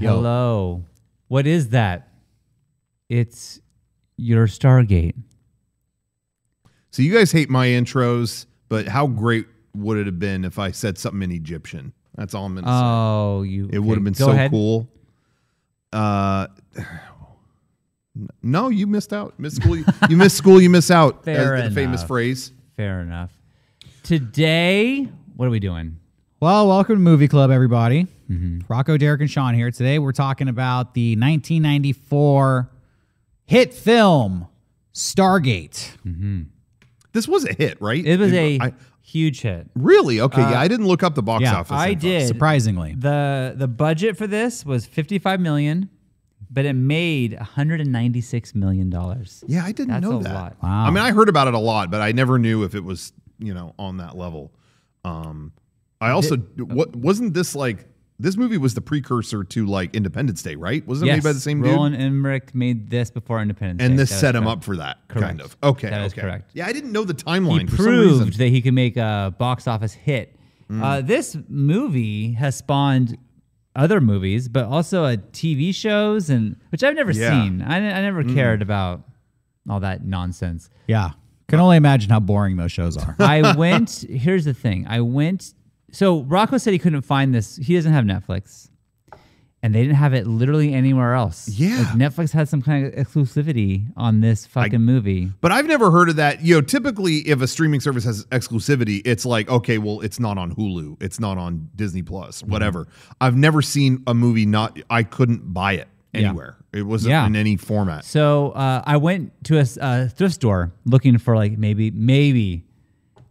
Yo. Hello. What is that? It's your Stargate. So you guys hate my intros, but how great would it have been if I said something in Egyptian? That's all I'm gonna Oh, you. say. It would have been so ahead. cool. Uh, no, you missed out. Miss school. You, you missed school. You miss out. Fair as the famous phrase. Fair enough. Today, what are we doing? Well, welcome to Movie Club, everybody. Mm-hmm. Rocco, Derek, and Sean here. Today we're talking about the 1994 hit film Stargate. This was a hit, right? It was a I- huge hit. really okay. yeah, I didn't look up the box yeah, office. I info. did. Surprisingly. the The budget for this was 55 million, but it made 196 million dollars. Yeah, I didn't That's know a that. lot. Wow. I mean, I heard about it a lot, but I never knew if it was you know on that level. Um, I also what wasn't this like this movie was the precursor to like Independence Day, right? Wasn't it Yes, made by the same dude? Roland Emmerich made this before Independence Day. And this That is set him correct. up for that Correct. kind of. Okay, That is okay. correct. Yeah, I didn't know the He timeline for some proved that he could make a box office hit. Mm. Uh, this movie has spawned other movies, but also a TV shows and which I've never Yeah. Mm. seen. I, I never cared about all that nonsense. Yeah. Can only imagine how boring those shows are. I went. Here's the thing. I went. So Rocco said he couldn't find this. He doesn't have Netflix, and they didn't have it literally anywhere else. Yeah. Like Netflix had some kind of exclusivity on this fucking movie. But I've never heard of that. You know, typically if a streaming service has exclusivity, it's like, okay, well, it's not on Hulu, it's not on Disney Plus, whatever. I've never seen a movie not I couldn't buy it Yeah. anywhere. It wasn't Yeah. in any format. So uh, I went to a s- a thrift store looking for like maybe maybe,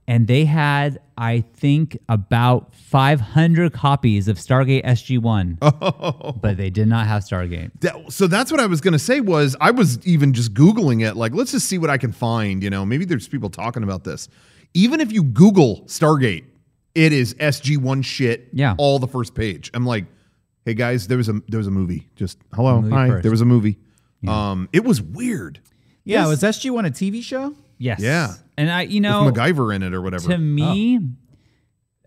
and they had I think about 500 copies of Stargate SG One, Oh. but they did not have Stargate. That, so that's what I was going to say was I was even just googling it like let's just see what I can find, you know. Maybe there's people talking about this. Even if you Google Stargate, it is SG1 shit Yeah. all the first page. I'm like, "Hey guys, there was a there was a movie. Just hello. Movie Hi. first. There was a movie." Um it was weird. yeah, was SG1 a TV show? Yes. Yeah. And I, you know, with MacGyver in it or whatever. to me,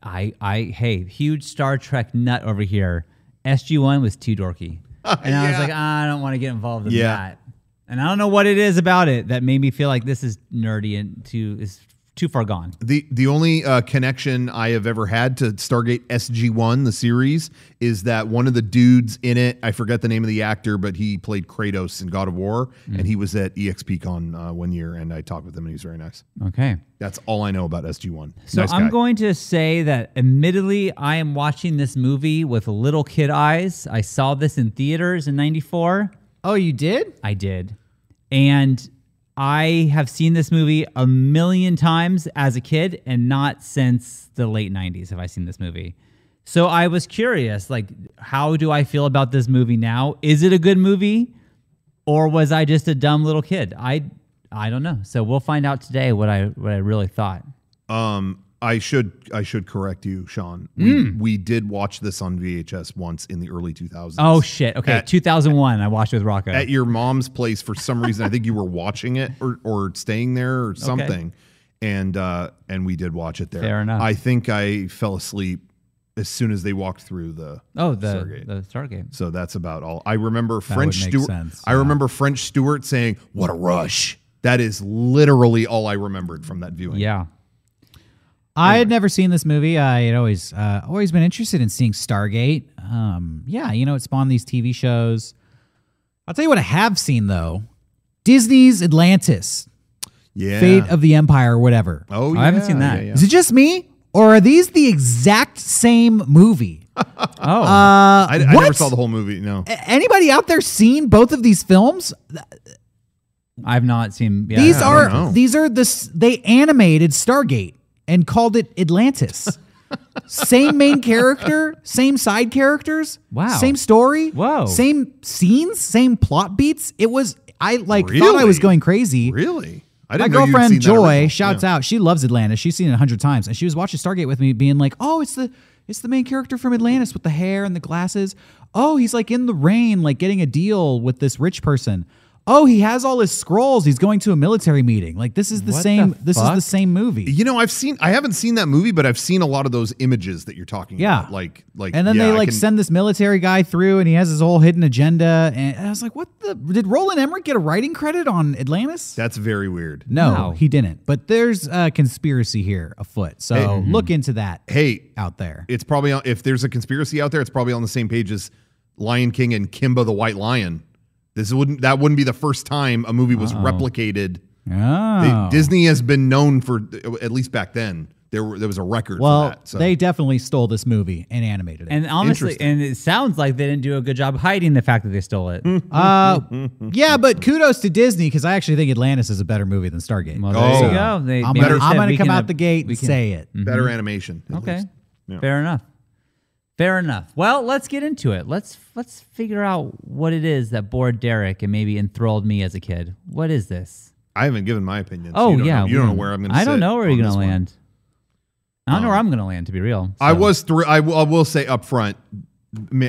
I, I, hey, huge Star Trek nut over here. SG One was too dorky, and I was like, "Ah, I don't want to get involved in Yeah. that. And I don't know what it is about it that made me feel like this is nerdy and too is too far gone. The the only uh, connection I have ever had to Stargate SG One, the series, is that one of the dudes in it, I forget the name of the actor, but he played Kratos in God of War, Mm. and he was at EXPCon uh, one year, and I talked with him, and he's very nice. Okay. That's all I know about SG One. So nice I'm guy. going to say that admittedly I am watching this movie with little kid eyes. I saw this in theaters in 94. Oh, you did? I did. And I have seen this movie a million times as a kid and not since the late 90s have I seen this movie. So I was curious like how do I feel about this movie now? Is it a good movie or was I just a dumb little kid? I I don't know. So we'll find out today what I what I really thought. Um, I should I should correct you, Sean. We, we did watch this on VHS once in the early 2000s. Oh shit. Okay, At- 2001 I watched it with Rocco. at your mom's place for some reason. I think you were watching it or, or staying there or something, and uh, and we did watch it there. Fair enough. I think I fell asleep as soon as they walked through the. oh, the Stargate. the Stargate. So that's about all. I remember French make Stewart. sense, I remember French Stewart saying, "What a rush!" That is literally all I remembered from that viewing. Yeah. I had never seen this movie. I had always uh, always been interested in seeing Stargate. Um, yeah, you know, it spawned these TV shows. I'll tell you what I have seen though. Disney's Atlantis, yeah. Fate of the Empire, or whatever. oh, I haven't seen that. yeah, yeah. Is it just me, or are these the exact same movie? Oh. Uh, I, I never saw the whole movie. No. A- Anybody out there seen both of these films? I've not seen yeah, these I are don't know. know. these are this they animated Stargate and called it Atlantis. same main character, same side characters. Wow. Same story. Whoa. Same scenes, same plot beats. It was I like thought I was going crazy. Really? I My didn't know girlfriend seen Joy shouts Yeah. out. She loves Atlantis. She's seen it a hundred times, and she was watching Stargate with me, being like, "Oh, it's the it's the main character from Atlantis with the hair and the glasses. Oh, he's like in the rain, like getting a deal with this rich person. Oh, he has all his scrolls. He's going to a military meeting. Like this is the What same. the this is the same movie. You know, I've seen. I haven't seen that movie, but I've seen a lot of those images that you're talking Yeah. about. Like, like, And then yeah, they like can- send this military guy through, and he has his whole hidden agenda. And I was like, "What the? Did Roland Emmerich get a writing credit on Atlantis?" That's very weird. no, Wow. he didn't. But there's a conspiracy here afoot. So hmm. look into that Hey, out there. it's probably on, if there's a conspiracy out there, it's probably on the same page as Lion King and Kimba the White Lion. This wouldn't that wouldn't be the first time a movie was replicated. They- Oh, Disney has been known for at least back then. There were, there was a record well, for that. So. they definitely stole this movie and animated it. And honestly, and it sounds like they didn't do a good job hiding the fact that they stole it. uh, yeah, but kudos to Disney because I actually think Atlantis is a better movie than Stargate. Well, there Oh. you go. They, I'm maybe gonna, I'm gonna come out the gate and can- say it. better animation. Okay. Yeah. Fair enough. Fair enough. Well, let's get into it. Let's let's figure out what it is that bored Derek and maybe enthralled me as a kid. What is this? I haven't given my opinion. so Oh you yeah, know, you don't know where I'm going to. I don't know where you're going gonna to land. I don't know where I'm gonna land. To be real, I was thr- I, will- say up front,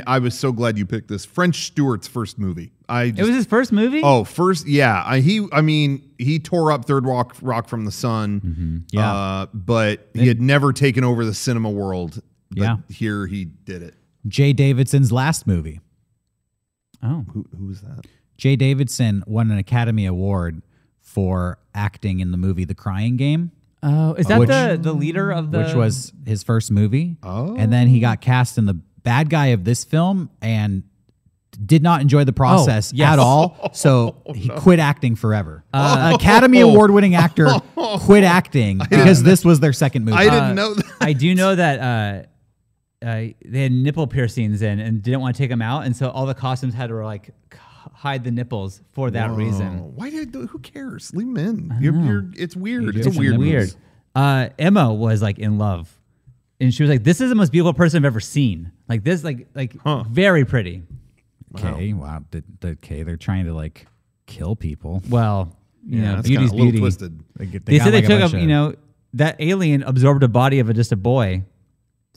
I was so glad you picked this. French Stewart's first movie. I just, It was his first movie. oh first yeah. I, he I mean he tore up Third Rock Rock from the Sun. Mm-hmm. Yeah. uh, but he had never taken over the cinema world. But Yeah. here he did it. Jaye Davidson's last movie. oh, Who who was that? Jaye Davidson won an Academy Award for acting in the movie The Crying Game, oh, is that Which- the the leader of the? which was his first movie. Oh. And then he got cast in the bad guy of this film and did not enjoy the process yes. at all. So he quit acting forever. Uh, Academy Award winning actor quit acting because this was their second movie. I didn't Uh, know that. I do know that uh, uh, they had nipple piercings in and didn't want to take them out, and so all the costumes had to like hide the nipples for that reason. Oh, why did who cares? Leave him in. You're, you're, it's weird. It's, It's a weird weird. Uh, Emma was like in love, and she was like, "This is the most beautiful person I've ever seen. Like this, like like very pretty." Okay, wow. The, the, okay, they're trying to like kill people. Well, you Yeah, know, that's beauty's kinda a little beauty. twisted. They, get- They, got, said they like, a took bunch a, you know, that alien absorbed a body of a, just a boy.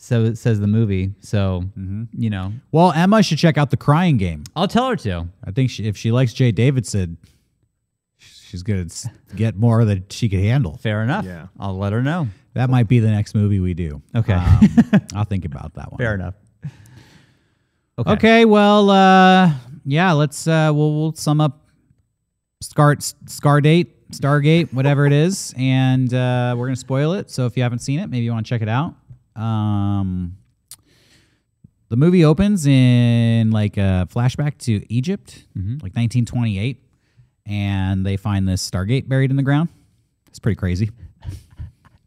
So it says the movie. So Mm-hmm. you know, Well, Emma should check out the Crying Game. I'll tell her to. I think she, if she likes Jaye Davidson, she's gonna get more than she could handle. Fair enough. Yeah. I'll let her know. That might be the next movie we do. Okay. Um, I'll think about that one. Fair enough. Okay. Okay, well, uh, yeah, let's uh, we'll we'll sum up Scar Scar Date, Stargate, whatever it is, and uh, we're gonna spoil it. So if you haven't seen it, maybe you want to check it out. Um, the movie opens in like a flashback to Egypt, like 1928, and they find this Stargate buried in the ground. It's pretty crazy.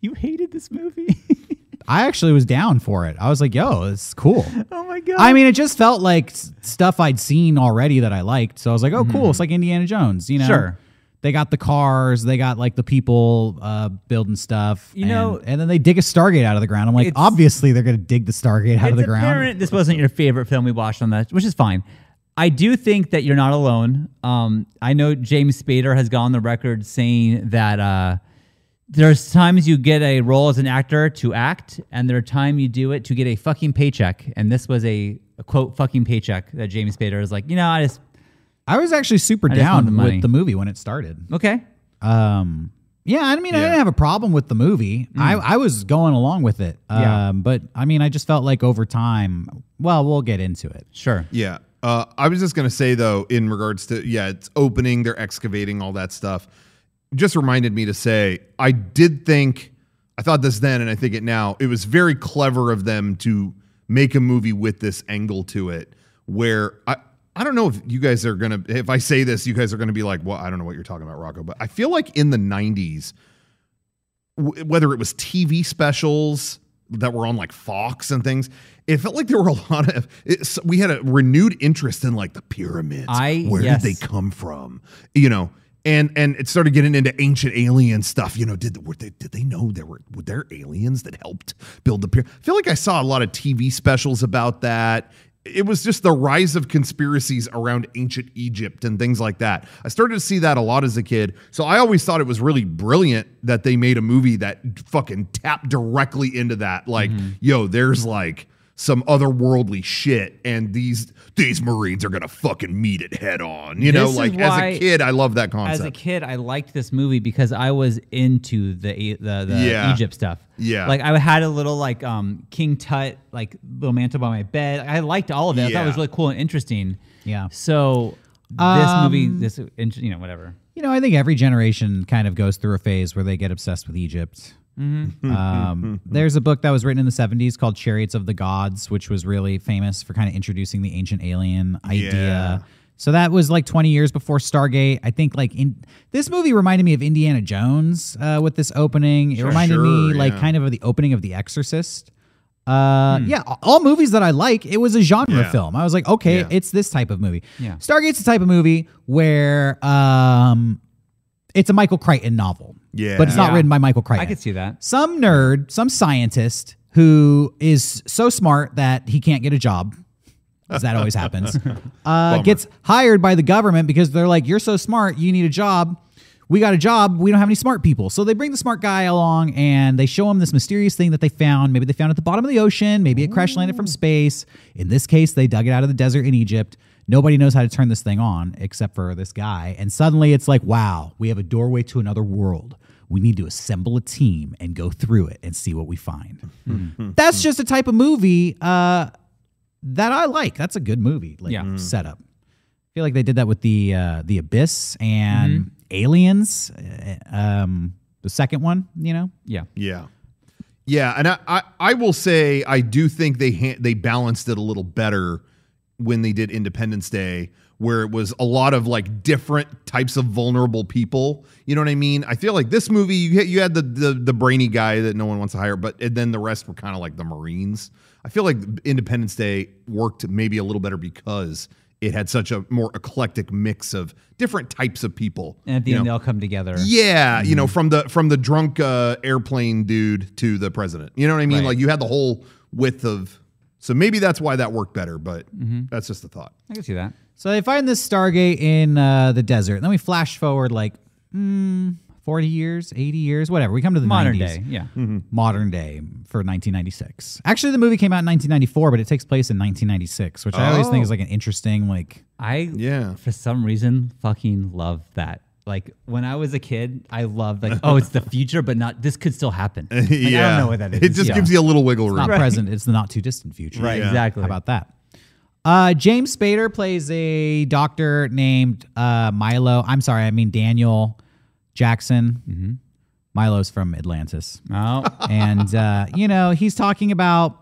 You hated this movie. I actually was down for it. I was like, "Yo, it's cool." oh my god. I mean, it just felt like stuff I'd seen already that I liked. So I was like, oh, cool. It's like Indiana Jones, you know? Sure. They got the cars, they got like the people uh, building stuff. You and, know- and then they dig a Stargate out of the ground. I'm like, obviously they're going to dig the Stargate out of the ground. this wasn't your favorite film we watched on that, which is fine. I do think that you're not alone. Um, I know James Spader has gone on the record saying that uh, there's times you get a role as an actor to act, and there are times you do it to get a fucking paycheck. And this was a, a quote fucking paycheck that James Spader is like, you know, I just I was actually super I just want down the money. with the movie when it started. okay. Um, yeah, I mean, I Yeah. didn't have a problem with the movie. I, I was going along with it. Um, Yeah. But I mean, I just felt like over time, well, we'll get into it. Sure. Yeah. Uh, I was just going to say, though, in regards to, yeah, it's opening, they're excavating, all that stuff. Just reminded me to say, I did think, I thought this then, and I think it now, it was very clever of them to make a movie with this angle to it where I, I don't know if you guys are to, if I say this, you guys are to be like, well, I don't know what you're talking about, Rocco, but I feel like in the 90s, w- whether it was TV specials that were on like Fox and things, it felt like there were a lot of. It's, we had a renewed interest in like the pyramids. I- where yes. did they come from? You know. And, and it started getting into ancient alien stuff. You know, did were they did they know there were were there aliens that helped build the pyramid? I feel like I saw a lot of TV specials about that. It was just the rise of conspiracies around ancient Egypt and things like that. I started to see that a lot as a kid. So I always thought it was really brilliant that they made a movie that fucking tapped directly into that. Like, mm-hmm. yo, there's like some otherworldly shit and these these marines are gonna fucking meet it head on you know This is like as a kid i love that concept. As a kid, I liked this movie because I was into the the, the Yeah. Egypt stuff. Yeah. like I had a little like um King Tut like little mantle by my bed. I liked all of it. I thought it was really cool and interesting. Yeah. So this Um, movie, this you know whatever. You know, I think every generation kind of goes through a phase where they get obsessed with Egypt. Mm-hmm. Um, there's a book that was written in the 70s called Chariots of the Gods, which was really famous for kind of introducing the ancient alien idea. Yeah. So that was like 20 years before Stargate. I think like in this movie reminded me of Indiana Jones uh, with this opening. It reminded me Sure, like yeah. kind of of the opening of The Exorcist. Uh, yeah, all movies that I like, it was a genre Yeah. film. I was like, okay, Yeah. it's this type of movie. Yeah. Stargate's the type of movie where um, it's a Michael Crichton novel. Yeah. But it's not Yeah. written by Michael Crichton. I could see that. Some nerd, some scientist who is so smart that he can't get a job, as that always happens, uh, gets hired by the government because they're like, you're so smart, you need a job. We got a job. We don't have any smart people. So they bring the smart guy along and they show him this mysterious thing that they found. Maybe they found it at the bottom of the ocean. Maybe it crash landed from space. In this case, they dug it out of the desert in Egypt. Nobody knows how to turn this thing on except for this guy. And suddenly it's like, wow, we have a doorway to another world. We need to assemble a team and go through it and see what we find. That's just a type of movie uh, that I like. That's a good movie. Like Yeah. setup. I feel like they did that with the uh, the Abyss and Aliens. uh, Um, the second one, you know. Yeah. Yeah. Yeah, and I, I, I will say I do think they ha- they balanced it a little better when they did Independence Day, where it was a lot of like different types of vulnerable people. You know what I mean? I feel like this movie you had, you had the, the the brainy guy that no one wants to hire, but and then the rest were kind of like the Marines. I feel like Independence Day worked maybe a little better because it had such a more eclectic mix of different types of people. And at the you end, know? they all come together. Yeah, you know, from the from the drunk uh, airplane dude to the president. You know what I mean? Right. Like you had the whole width of. So maybe that's why that worked better, but that's just a thought. I can see that. So they find this Stargate in uh, the desert. And Then we flash forward like mm, 40 years, 80 years, whatever. We come to the Modern 90s. day. Yeah. Modern day for 1996. Actually, the movie came out in 1994, but it takes place in 1996, which I always think is like an interesting, like, I Yeah. for some reason fucking love that. Like when I was a kid, I loved like, oh, it's the future, but not this could still happen. Like, I don't know what that is. It just Yeah. gives you a little wiggle room. not present. It's the not too distant future. right, Yeah. exactly. How about that? Uh, James Spader plays a doctor named uh, Milo. I'm sorry, I mean Daniel Jackson. Mm-hmm. Milo's from Atlantis. Oh, and uh, you know he's talking about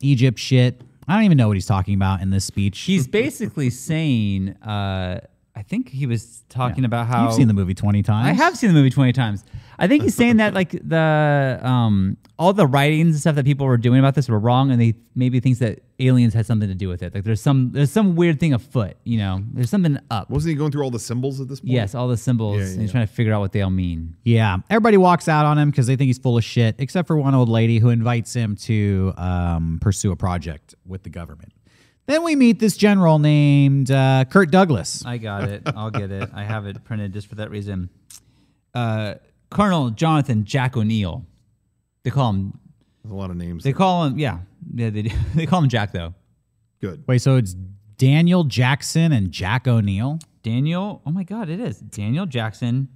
Egypt shit. I don't even know what he's talking about in this speech. he's basically saying, uh, I think he was talking about how You've seen the movie twenty times. I have seen the movie 20 times. I think he's saying that like the um all the writings and stuff that people were doing about this were wrong and they maybe thinks that aliens had something to do with it. Like there's some there's some weird thing afoot, you know. There's something up. Wasn't he going through all the symbols at this point? Yes, all the symbols Yeah, and yeah, he's trying to figure out what they all mean. Yeah, everybody walks out on him because they think he's full of shit, except for one old lady who invites him to um, pursue a project with the government. Then we meet this general named uh, Kurt Douglas. I got it. I'll get it. I have it printed just for that reason. Uh Colonel Jonathan Jack O'Neill. They call him There's a lot of names. they call him yeah. Yeah, they do. they call him Jack though. Good. Wait, so it's Daniel Jackson and Jack O'Neill? Daniel, oh my god, it is. Daniel Jackson,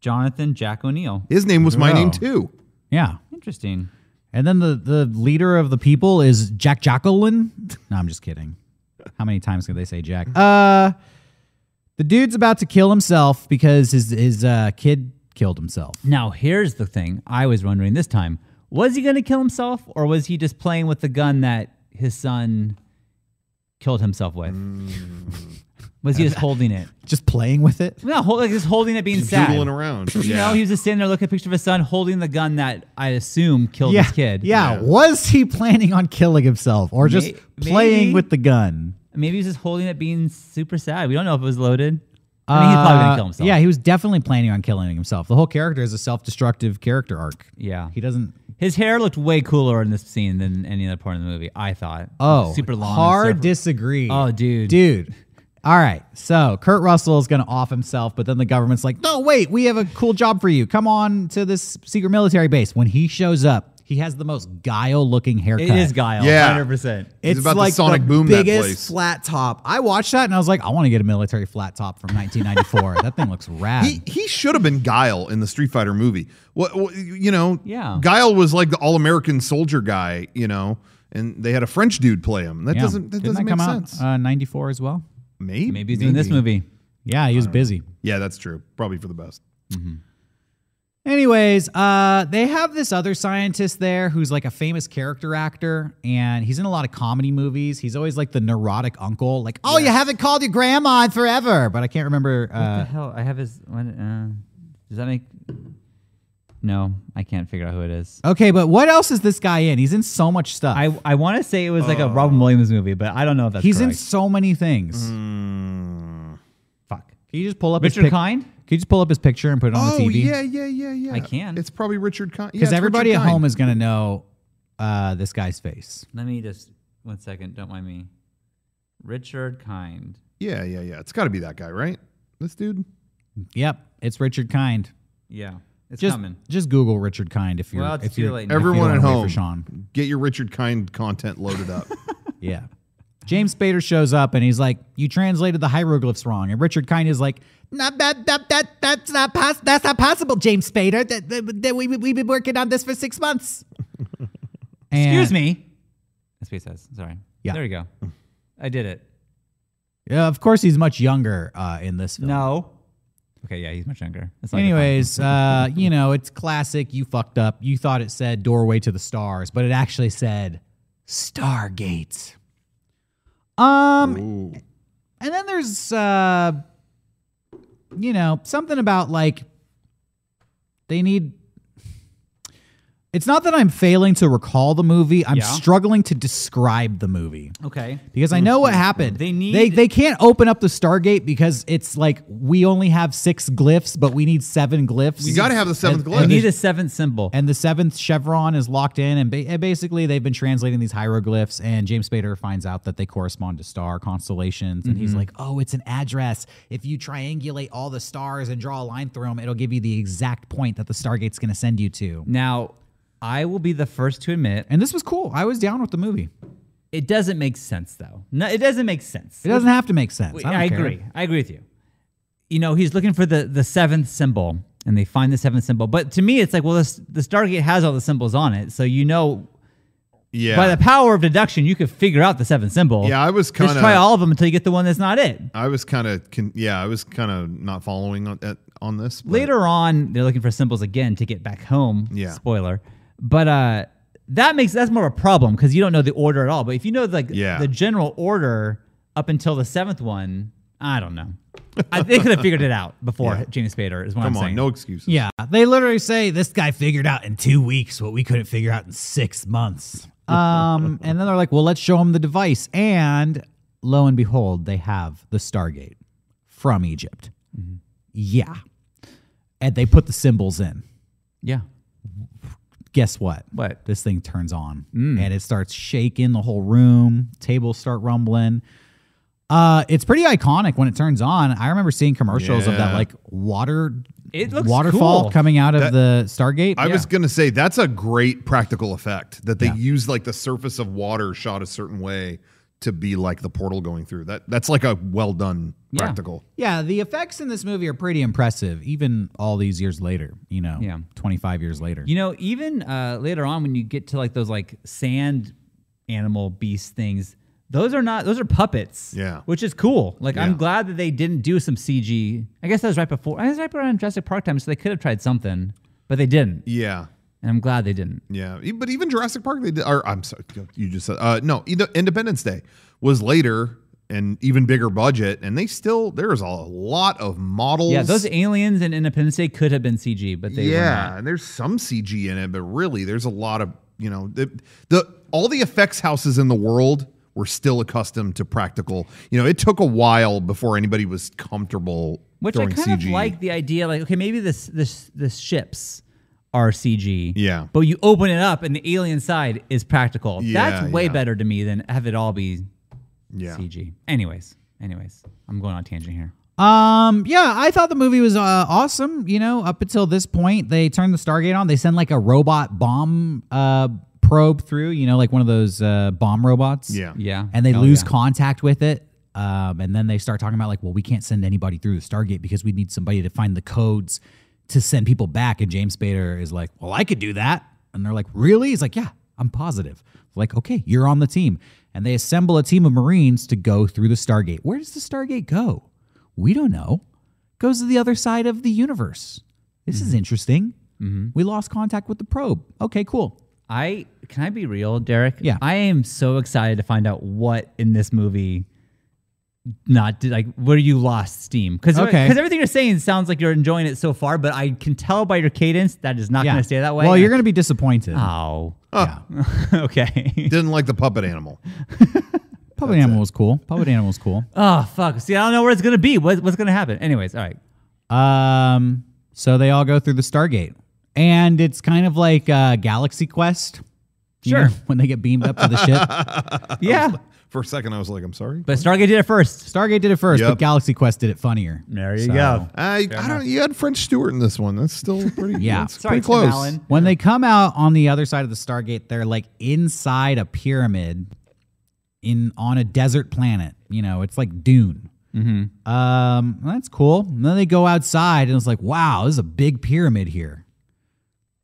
Jonathan Jack O'Neill. His name was my Wow. name too. Yeah. Interesting. And then the, the leader of the people is Jack Jacqueline. No, I'm just kidding. How many times can they say Jack? Uh, the dude's about to kill himself because his his uh, kid killed himself. Now, here's the thing I was wondering this time was he going to kill himself or was he just playing with the gun that his son killed himself with? Was he just holding it? Just playing with it. No, hold, like just holding it, being Just sad. doodling around. You Yeah. know, he was just sitting there looking at a picture of his son holding the gun that I assume killed yeah, his kid. Yeah. Yeah. Was he planning on killing himself or just May- playing maybe. with the gun? Maybe he was just holding it, being super sad. We don't know if it was loaded. I mean, he's probably going Uh, to kill himself. Yeah, he was definitely planning on killing himself. The whole character is a self-destructive character arc. Yeah. He doesn't. His hair looked way cooler in this scene than any other part of the movie, I thought. Oh, super long. and Hard stuff. disagree. Oh, dude. dude. All right, so Kurt Russell is going to off himself, but then the government's like, "No, wait, we have a cool job for you. Come on to this secret military base." When he shows up, He has the most guile looking haircut. It is Guile. Yeah. 100%. He's It's about to like sonic the boom that biggest place. flat top. I watched that and I was like, I want to get a military flat top from 1994. that thing looks rad. He he should have been Guile in the Street Fighter movie. What, what you know? Yeah. Guile was like the all American soldier guy, you know, and they had a French dude play him. That Yeah. doesn't that Didn't doesn't that make come sense. out uh, 94 as well? Maybe Maybe he's doing this movie. Yeah, he was busy. Yeah, that's true. Probably for the best. Anyways, uh, they have this other scientist there who's like a famous character actor, and he's in a lot of comedy movies. He's always like the neurotic uncle, like, "Oh, you haven't called your grandma in forever," but I can't remember. What the Uh, hell? I have his. What, uh, does that make. No, I can't figure out who it is. okay, but what else is this guy in? He's in so much stuff. I, I want to say it was like a Robin Williams movie, but I don't know if that's he's in correct. so many things. Mm. Fuck. Can you just pull up Richard his pic- Kind? Can you just pull up his picture and put it on Oh the TV? yeah, yeah, yeah, yeah. I can. It's probably Richard Kind. because everybody at home is gonna know uh, this guy's face. Let me just. One second. Don't mind me. Richard Kind. Yeah, yeah, yeah. It's got to be that guy, right? This dude. Yep, it's Richard Kind. Yeah. It's Just coming. just Google Richard Kind if you're Well, it's if too you're late now. Everyone wanna at home, for Sean. get your Richard Kind content loaded up. Yeah. James Spader shows up and he's like, "You translated the hieroglyphs wrong." And Richard Kind is like, "Not that that that that's not pos- that's not possible, James Spader. That, that, that we we've been working on this for six months." Excuse me. That's what he says. Sorry. Yeah. There you go. I did it. Yeah, of course he's much younger uh, in this film. No. Okay, yeah, he's much younger. That's not a good point. Anyways, uh, you know, it's classic. You fucked up. You thought it said doorway to the stars, but it actually said Stargate. Um, Ooh. and then there's uh, you know, something about like they need. It's not that I'm failing to recall the movie. I'm Yeah. struggling to describe the movie Okay. because I know what happened. They need- they they can't open up the Stargate because it's like we only have six glyphs, but we need seven glyphs. You got to have the seventh And- I need a seventh symbol. and the seventh chevron is locked in, and, ba- and basically they've been translating these hieroglyphs. And James Spader finds out that they correspond to star constellations, and Mm-hmm. he's like, "Oh, it's an address. If you triangulate all the stars and draw a line through them, it'll give you the exact point that the Stargate's going to send you to." now, I will be the first to admit And this was cool. I was down with the movie. it doesn't make sense though. No, it doesn't make sense. It doesn't have to make sense. Wait, I, don't I care. agree. I agree with you. You know, he's looking for the the seventh symbol, and they find the seventh symbol. But to me, it's like, well, this, the Stargate has all the symbols on it, so you know, yeah. by the power of deduction, you could figure out the seventh symbol. yeah, I was Just kind try all of them until you get the one that's not it. I was kind of. Yeah, I was kind of not following on uh, on this. but- Later on, they're looking for symbols again to get back home. Yeah. Spoiler. But uh that makes that's more of a problem because you don't know the order at all. But if you know like Yeah. the general order up until the seventh one, I don't know. I, they could have figured it out before Yeah. James Spader is what Come I'm on, saying. no excuses. Yeah, they literally say this guy figured out in two weeks what we couldn't figure out in six months. Um, and then they're like, well, let's show him the device. And lo and behold, they have the Stargate from Egypt. Yeah. And they put the symbols in. Yeah. Guess what? What? This thing turns on and it starts shaking the whole room. Tables start rumbling. Uh, it's pretty iconic when it turns on. I remember seeing commercials of that like water It looks waterfall cool. coming out of That- the Stargate. I was gonna say that's a great practical effect that they Yeah. use like the surface of water shot a certain way to be like the portal going through. That that's like a well done Yeah. practical. Yeah, the effects in this movie are pretty impressive, even all these years later. You know, Yeah. 25 years later. You know, even uh, later on when you get to like those like sand animal beast things, those are not those are puppets. Yeah. Which is cool. Like I'm glad that they didn't do some CG. I guess that was right before I was right around Jurassic Park time, so they could have tried something, but they didn't. Yeah. And I'm glad they didn't. Yeah, but even Jurassic Park, they did. Or I'm sorry, you just said uh, no. Independence Day was later and even bigger budget, and they still there's a lot of models. Yeah, those aliens in Independence Day could have been CG, but they were yeah, and there's some CG in it, but really, there's a lot of you know the, the all the effects houses in the world were still accustomed to practical. You know, it took a while before anybody was comfortable Which I kind CG. of like the idea, like, okay, maybe this this this ships are CG. Yeah. But you open it up and the alien side is practical. Yeah, That's way yeah. better to me than have it all be yeah. CG. Anyways, anyways, I'm going on a tangent here. Um, yeah, I thought the movie was uh, awesome. You know, up until this point, they turn the Stargate on. They send like a robot bomb uh, probe through. You know, like one of those uh, bomb robots. Yeah. Yeah. and they Oh, lose yeah. contact with it. Um, and then they start talking about like, well, we can't send anybody through the Stargate because we need somebody to find the codes to send people back. And James Spader is like, well, I could do that. And they're like, really? He's like, yeah, I'm positive. Like, okay, you're on the team. And they assemble a team of Marines to go through the Stargate. Where does the Stargate go? We don't know. Goes to the other side of the universe. This is mm-hmm. interesting. Mm-hmm. We lost contact with the probe. Okay, cool. I can I be real, Derek? Yeah. I am so excited to find out what in this movie not like where you lost steam because Okay. because everything you're saying sounds like you're enjoying it so far, but I can tell by your cadence that is not going to stay that way. Well, you're going to be disappointed. Oh, Yeah. okay. Didn't like the puppet animal. Puppet animal was cool. Puppet animal was cool. oh fuck. See, I don't know where it's going to be. What, what's going to happen? Anyways, all right. Um, so they all go through the Stargate, and it's kind of like uh, Galaxy Quest. you Sure. know, when they get beamed up to the ship. Yeah, For a second, I was like, I'm sorry. but Stargate did it first. Stargate did it first, Yep. but Galaxy Quest did it funnier. There you So- go. I, I don't. You had French Stewart in this one. That's still pretty. Yeah. that's Sorry, pretty close. Tim Allen. When they come out on the other side of the Stargate, they're like inside a pyramid in on a desert planet. You know, it's like Dune. Mm-hmm. Um, that's cool. And then they go outside, and it's like, wow, this is a big pyramid here.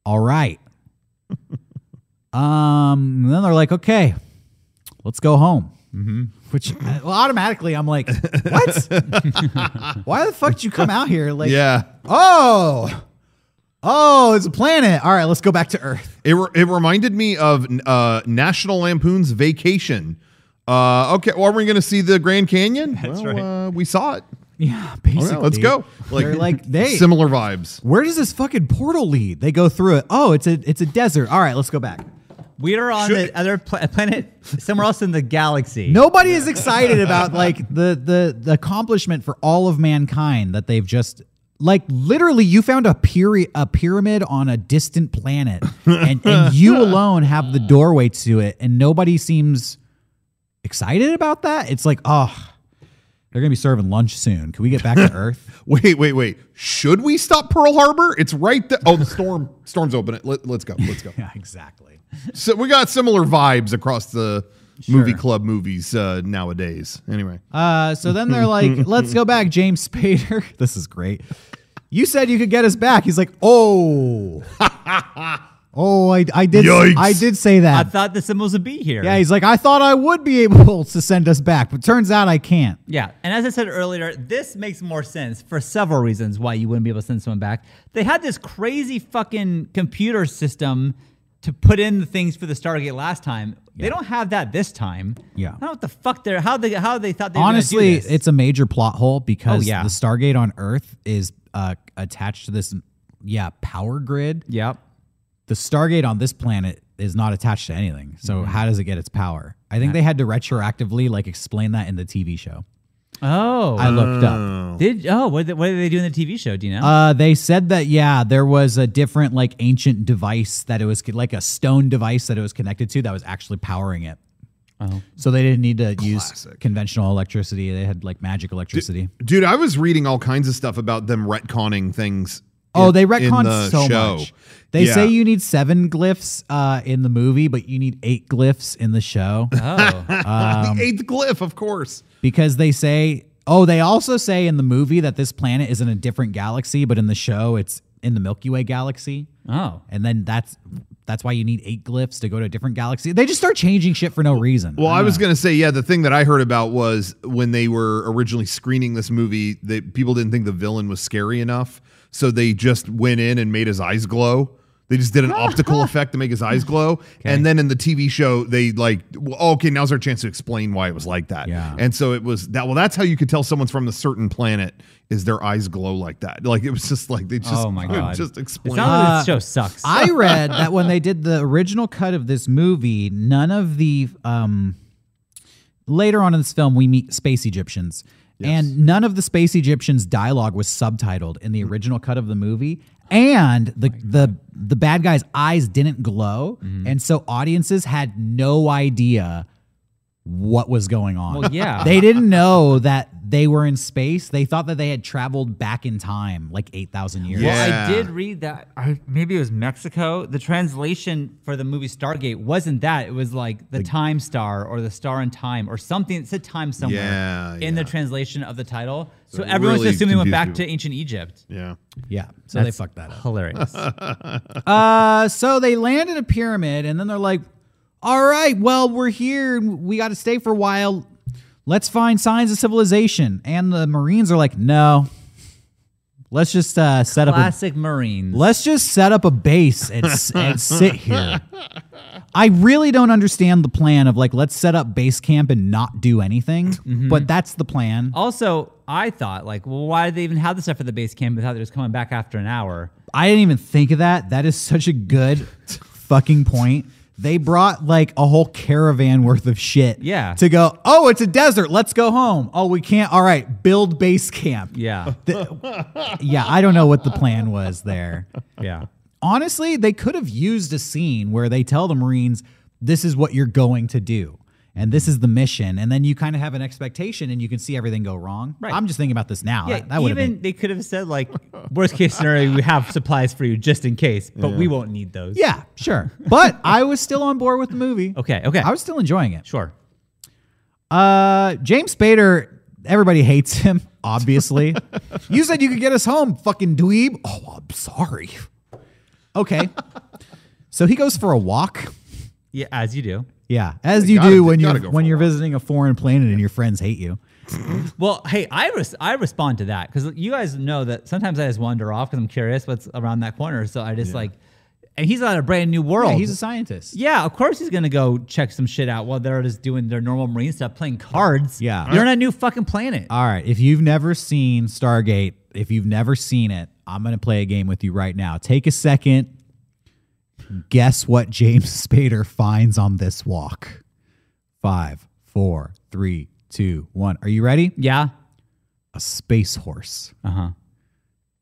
All right. um, and then they're like, okay, let's go home. Mm-hmm. Which uh, well, automatically I'm like, what? Why the fuck did you come out here? Like, Yeah. oh, oh, it's a planet. All right, let's go back to Earth. It, re- it reminded me of uh, National Lampoon's Vacation. Uh, okay, well, are we going to see the Grand Canyon? That's right. Uh, we saw it. Yeah, basically. right, let's go. They're like, they. similar vibes. where does this fucking portal lead? They go through it. Oh, it's a it's a desert. All right, let's go back. We are on Should- the other pla- planet, somewhere else in the galaxy. Nobody is excited about like the the the accomplishment for all of mankind that they've just like literally you found a peri- a pyramid on a distant planet and and you alone have the doorway to it and nobody seems excited about that. It's like, oh, they're going to be serving lunch soon. Can we get back to Earth? Wait, wait, wait. Should we stop Pearl Harbor? It's right there. Oh, the storm. Storm's open. It. Let, let's go. Let's go. yeah, exactly. So we got similar vibes across the movie club movies uh, nowadays. Anyway, Uh, so then they're like, let's go back, James Spader. This is great. You said you could get us back. He's like, oh, oh, I, I did, Yikes. I did say that. I that. thought the symbols would be here. yeah, he's like, I thought I would be able to send us back, but turns out I can't. Yeah, and as I said earlier, this makes more sense for several reasons why you wouldn't be able to send someone back. They had this crazy fucking computer system to put in the things for the Stargate last time. They don't have that this time. Yeah. I don't know what the fuck they're how they how they thought they Honestly, were do this. it's a major plot hole because Oh, yeah. the Stargate on Earth is uh, attached to this, yeah, power grid. yep. The Stargate on this planet is not attached to anything. So Mm-hmm. how does it get its power? I think they had to retroactively like explain that in the TV show. Oh, I looked up. did oh what did, what did they do in the TV show? Do you know? Uh, they said that yeah, there was a different like ancient device that it was like a stone device that it was connected to that was actually powering it. oh, So they didn't need to use Classic. conventional electricity. They had like magic electricity. dude, I was reading all kinds of stuff about them retconning things. Oh, in- they in retconned the so show. much. They Yeah. say you need seven glyphs uh, in the movie, but you need eight glyphs in the show oh, Um, the eighth glyph, of course. because they say. Oh, they also say in the movie that this planet is in a different galaxy, but in the show it's in the Milky Way galaxy. oh. and then that's that's why you need eight glyphs to go to a different galaxy. They just start changing shit for no reason. Well, I was gonna say, yeah, the thing that I heard about was when they were originally screening this movie, that people didn't think the villain was scary enough, so they just went in and made his eyes glow. They just did an optical effect to make his eyes glow, and then in the TV show, they like, well, okay, now's our chance to explain why it was like that. Yeah. and so it was that. Well, that's how you could tell someone's from a certain planet is their eyes glow like that. Like it was just like they just oh my god! just It explain. sounds like Uh, this show sucks. I read that when they did the original cut of this movie, none of the um later on in this film we meet space Egyptians. And none of the space Egyptians dialogue was subtitled in the mm-hmm. original cut of the movie. And the the the bad guy's eyes didn't glow. Mm-hmm. And so audiences had no idea what was going on. Well, yeah. they didn't know that they were in space. They thought that they had traveled back in time like 8,000 years. Yeah. Well, I did read that. I, maybe it was Mexico. The translation for the movie Stargate wasn't that. It was like the Time Star or the Star in Time or something. It said time somewhere Yeah, in the translation of the title. So, it everyone's really assuming went back confused to ancient Egypt. Yeah. Yeah. So they fucked that up. Hilarious. Uh, so they land in a pyramid, and then they're like, "All right, well, we're here. We got to stay for a while. Let's find signs of civilization." And the Marines are like, "No, let's just uh, set up. A, Classic Marines. let's just set up a base and, and sit here." I really don't understand the plan of like, let's set up base camp and not do anything, but that's the plan. Also, I thought like, well, why did they even have the stuff for the base camp? They was coming back after an hour. I didn't even think of that. That is such a good fucking point. They brought like a whole caravan worth of shit. Yeah. To go, oh, it's a desert. Let's go home. Oh, we can't. All right, build base camp. Yeah, Yeah, I don't know what the plan was there. yeah. Honestly, they could have used a scene where they tell the Marines, this is what you're going to do. And this is the mission. And then you kind of have an expectation and you can see everything go wrong. Right. I'm just thinking about this now. Yeah, that that would even been. they could have said like, worst case scenario, we have supplies for you just in case, but we won't need those. Yeah, sure. But I was still on board with the movie. Okay. Okay. I was still enjoying it. sure. Uh, James Spader, everybody hates him, obviously. you said you could get us home, fucking dweeb. Oh, I'm sorry. Okay. so he goes for a walk. Yeah, as you do. Yeah, as you gotta- do when you gotta when you're walk. visiting a foreign planet and your friends hate you. Well, hey, I res- I respond to that because you guys know that sometimes I just wander off because I'm curious what's around that corner. So I just like, and he's on a brand new world. Yeah, he's a scientist. Yeah, of course he's gonna go check some shit out while they're just doing their normal marine stuff, playing cards. Yeah. you're on a new fucking planet. All right, if you've never seen Stargate, if you've never seen it, I'm going to play a game with you right now. Take a second. Guess what James Spader finds on this walk. Five, four, three, two, one. Are you ready? yeah. A space horse. Uh huh.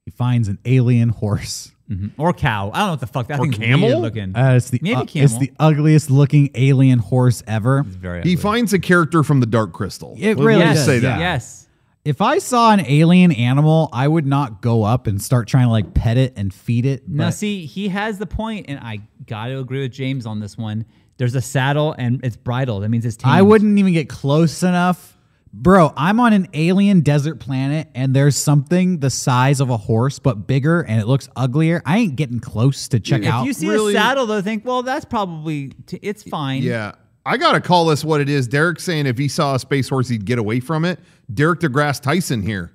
He finds an alien horse. Or cow. I don't know what the fuck that Or thing's camel? weird looking. Uh, it's the Maybe uh, it's the ugliest looking alien horse ever. It's very. He ugly. finds a character from the Dark Crystal. It We'll- really we'll yes, say that. Yes. If I saw an alien animal, I would not go up and start trying to like pet it and feed it. Now, but- see, he has the point, and I got to agree with James on this one. There's a saddle, and it's bridled. That means it's tamed. I wouldn't even get close enough. Bro, I'm on an alien desert planet and there's something the size of a horse but bigger and it looks uglier. I ain't getting close to check If out. If you see really- a saddle, though, think, well, that's probably t- it's fine. Yeah. I got to call this what it is. Derek saying if he saw a space horse, he'd get away from it. Derek DeGrasse Tyson here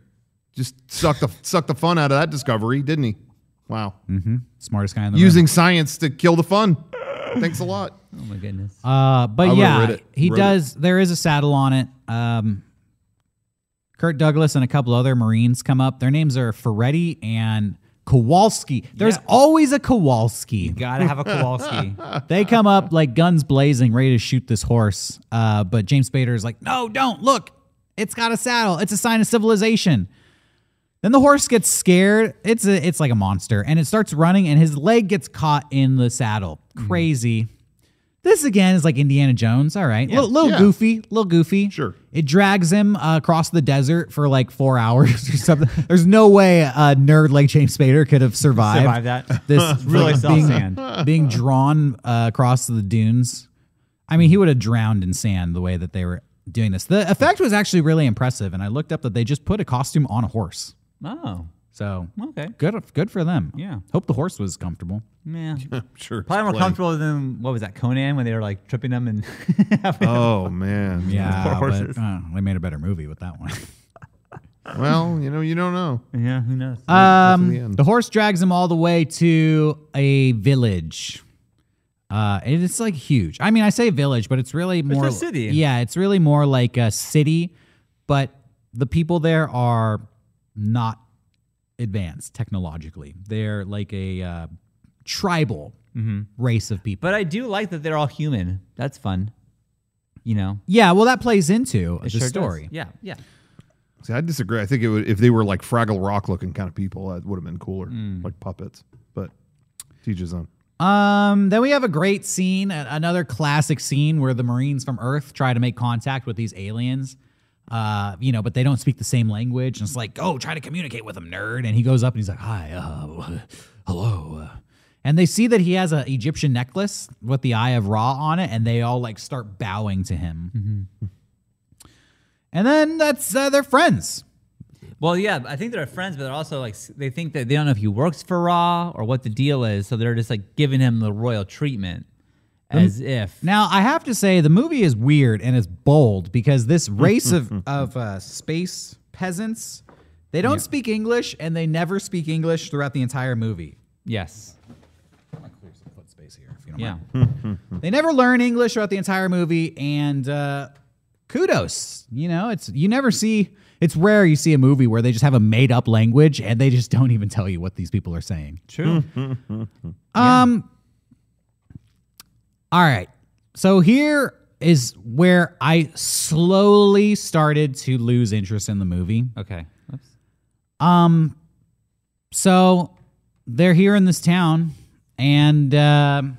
just sucked the, sucked the fun out of that discovery, didn't he? Wow. Smartest guy in the Using science to kill the fun. Thanks a lot. Oh my goodness. Uh, but I yeah, it- he wrote it. does. There is a saddle on it. Um, Kurt Douglas and a couple other Marines come up. Their names are Ferretti and Kowalski. There's Yeah. always a Kowalski. You Gotta have a Kowalski. they come up like guns blazing, ready to shoot this horse. Uh, but James Spader is like, no, don't look. It's got a saddle. It's a sign of civilization. Then the horse gets scared. It's a, it's like a monster, and it starts running, and his leg gets caught in the saddle. Crazy. This again is like Indiana Jones. All right, little, little Yeah. goofy, little goofy. Sure. It drags him uh, across the desert for like four hours or something. There's no way a nerd like James Spader could have survived, Survive that. This Really like, being, sand. being drawn uh, across the dunes. I mean, he would have drowned in sand the way that they were doing this. The effect was actually really impressive, and I looked up that they just put a costume on a horse. Oh, So okay. good, good for them. Yeah. Hope the horse was comfortable. Yeah. Sure. Probably more Plenty. comfortable than what was that Conan when they were like tripping them and Oh, man. Yeah, Poor but horses. uh, they made a better movie with that one. Well, you know, you don't know. yeah, who knows? Um, the the horse drags him all the way to a village. Uh, and it's like huge. I mean, I say village, but it's really more a city. Yeah, it's really more like a city, but the people there are not advanced technologically. They're like a uh, tribal race of people. but I do like that they're all human. That's fun. You know, yeah, well, that plays into It the sure does. story. Yeah, yeah. See, I disagree. I think it would if they were like Fraggle Rock looking kind of people, that would have been cooler, like puppets. But teach his own. Um, then we have a great scene, another classic scene where the Marines from Earth try to make contact with these aliens. Uh, you know, but they don't speak the same language, and it's like, oh, try to communicate with him, nerd. And he goes up and he's like, hi, uh, hello. uh." And they see that he has an Egyptian necklace with the Eye of Ra on it, and they all like start bowing to him. And then that's uh, they're friends. Well, yeah, I think they're friends, but they're also like they think that they don't know if he works for Ra or what the deal is, so they're just like giving him the royal treatment, as if. Now, I have to say, the movie is weird and it's bold because this race of, of uh, space peasants, they don't speak English and they never speak English throughout the entire movie. Yes. I'm gonna Clear some foot space here, if you don't Yeah. mind. They never learn English throughout the entire movie, and uh, kudos. You know, it's you never see. It's rare you see a movie where they just have a made up language and they just don't even tell you what these people are saying. True. Um. All right. So here is where I slowly started to lose interest in the movie. okay. Oops. Um. So they're here in this town, and um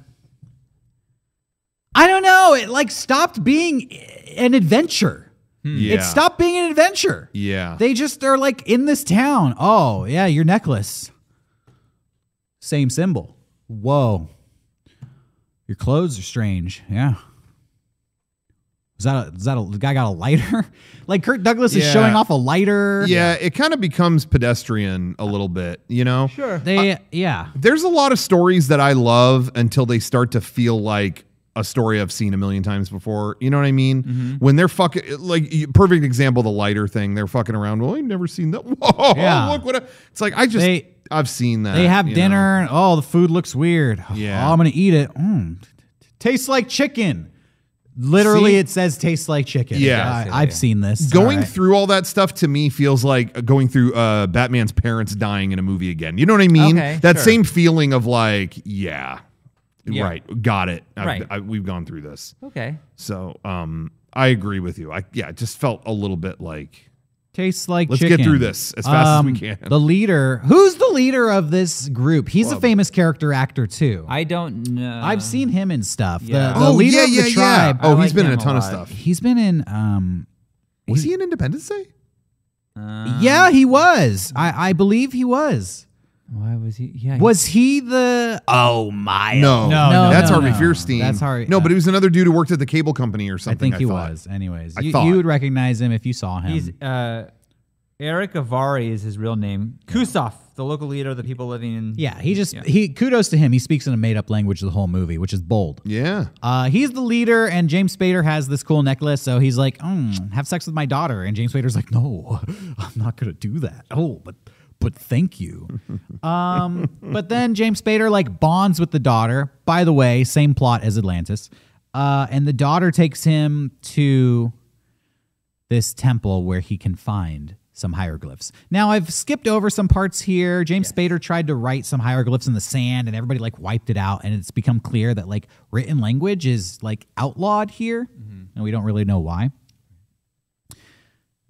I don't know. It like stopped being an adventure. Yeah. It stopped being an adventure. Yeah. They just are like in this town. Oh, yeah, your necklace. Same symbol. Whoa. Your clothes are strange. Yeah. Is that a, is that a the guy got a lighter? like Kurt Douglas is showing off a lighter. yeah, it kind of becomes pedestrian a little bit, you know? Sure. They yeah. There's a lot of stories that I love until they start to feel like a story I've seen a million times before. You know what I mean? Mm-hmm. When they're fucking like perfect example, the lighter thing. They're fucking around. Well, I've never seen that. Whoa, Yeah. look what I, it's like. I just They- I've seen that. They have know? dinner and oh, the food looks weird. Yeah. Oh, I'm gonna eat it. Mm, tastes like chicken. Literally, See? it says tastes like chicken. Yeah. I, I've seen this. Going All right. through all that stuff to me feels like going through uh, Batman's parents dying in a movie again. You know what I mean? Okay, that sure. same feeling of like, yeah, Yeah. right, got it. Right. I, we've gone through this. Okay. So um, I agree with you. I yeah, it just felt a little bit like Tastes like Let's chicken. get through this as fast as we Um, can. The leader, who's the leader of this group? He's a famous character actor too. I don't know. I've seen him in stuff. Yeah. The, the oh leader yeah, of yeah, the yeah. tribe. Oh, I he's like been in a him a ton of stuff. He's been in. Um, Was he in Independence Day? Uh, yeah, he was. I, I believe he was. Why was he? Yeah. he- Was he the? Oh my! No, no, no, that's no, Harvey no. Fierstein. That's Harvey. No, but he was another dude who worked at the cable company or something. I something. think he thought. was. Anyways, I you, thought. you would recognize him if you saw him. He's uh, Erick Avari is his real name. Kasuf, the local leader of the people living in. yeah, he just Yeah. he. Kudos to him. He speaks in a made up language the whole movie, which is bold. Yeah. Uh, he's the leader, and James Spader has this cool necklace. So he's like, mm, "Have sex with my daughter," and James Spader's like, "No, I'm not gonna do that." Oh, but but thank you. um, but then James Spader like bonds with the daughter. By the way, same plot as Atlantis. Uh, and the daughter takes him to this temple where he can find some hieroglyphs. Now I've skipped over some parts here. James Spader tried to write some hieroglyphs in the sand and everybody like wiped it out and it's become clear that like written language is like outlawed here and we don't really know why.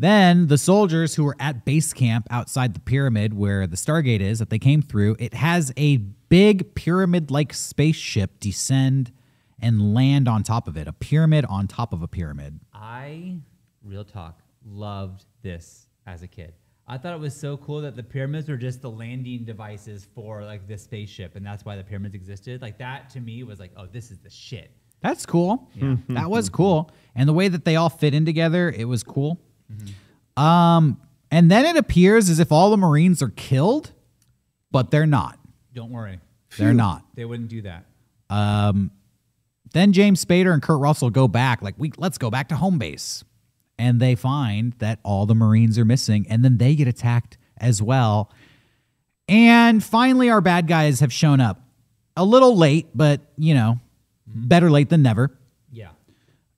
Then the soldiers who were at base camp outside the pyramid where the Stargate is that they came through, it has a big pyramid-like spaceship descend and land on top of it. A pyramid on top of a pyramid. I, real talk, loved this as a kid. I thought it was so cool that the pyramids were just the landing devices for like this spaceship, and that's why the pyramids existed. Like that to me was like, oh, this is the shit. That's cool. that was cool. And the way that they all fit in together, it was cool. Um, and then it appears as if all the Marines are killed, but they're not. Don't worry, They're not. they wouldn't do that. Um, then James Spader and Kurt Russell go back, like, we let's go back to home base. And they find that all the Marines are missing, and then they get attacked as well. And finally, our bad guys have shown up. A little late, but you know, better late than never. Yeah.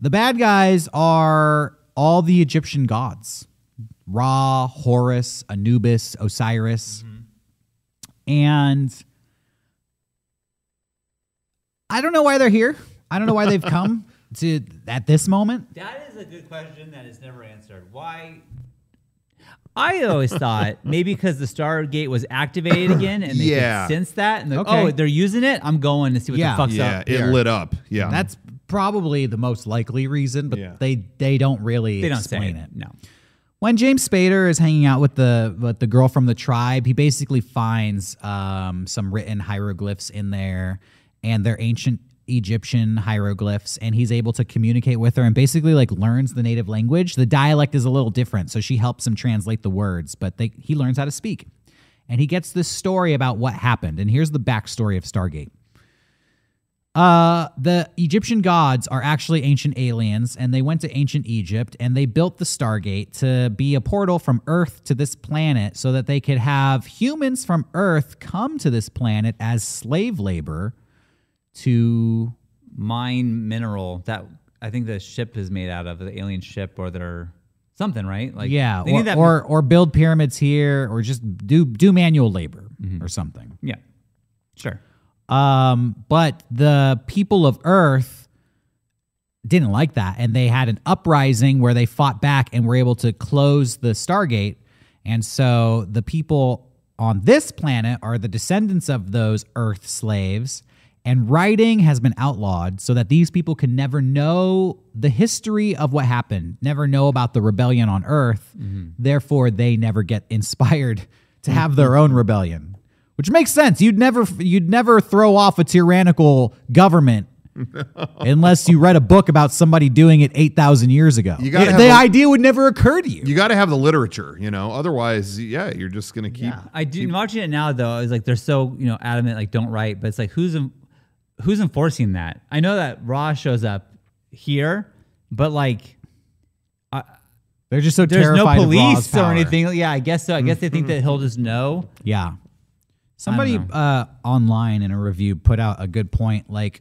The bad guys are all the Egyptian gods Ra, Horus, Anubis, Osiris. And I don't know why they're here. I don't know why they've come to at this moment. That is a good question that is never answered. Why? I always thought maybe because the Stargate was activated again and they Yeah. could sense that and they're, Okay. oh they're using it. I'm going to see what Yeah. the fuck's yeah, up. it here. lit up. Yeah, That's probably the most likely reason, but Yeah. they they don't really They don't explain it. it. No. when James Spader is hanging out with the with the girl from the tribe, he basically finds um, some written hieroglyphs in there, and they're ancient Egyptian hieroglyphs, and he's able to communicate with her and basically like learns the native language. The dialect is a little different, so she helps him translate the words, but they, he learns how to speak, and he gets this story about what happened. And here's the backstory of Stargate. Uh, the Egyptian gods are actually ancient aliens, and they went to ancient Egypt and they built the Stargate to be a portal from Earth to this planet so that they could have humans from Earth come to this planet as slave labor to. Mine mineral that I think the ship is made out of, the alien ship or their something, right? Like yeah, they or, need that or or build pyramids here, or just do do manual labor or something. yeah. Sure. Um, but the people of Earth didn't like that, and they had an uprising where they fought back and were able to close the Stargate. And so the people on this planet are the descendants of those Earth slaves. And writing has been outlawed so that these people can never know the history of what happened, never know about the rebellion on Earth. Therefore, they never get inspired to have their own rebellion which makes sense. You'd never you'd never throw off a tyrannical government unless you read a book about somebody doing it eight thousand years ago. You gotta the a- idea would never occur to you. you got to have the literature, you know. Otherwise, yeah, you're just gonna keep. I do watching it now though. It's like they're so you know adamant, like don't write, but it's like who's who's enforcing that? I know that Ra shows up here, but like They're just so there's no terrified of Ra's police or anything. Yeah, I guess so. I guess they think mm-hmm. that he'll just know. Yeah. Somebody uh, online in a review put out a good point. Like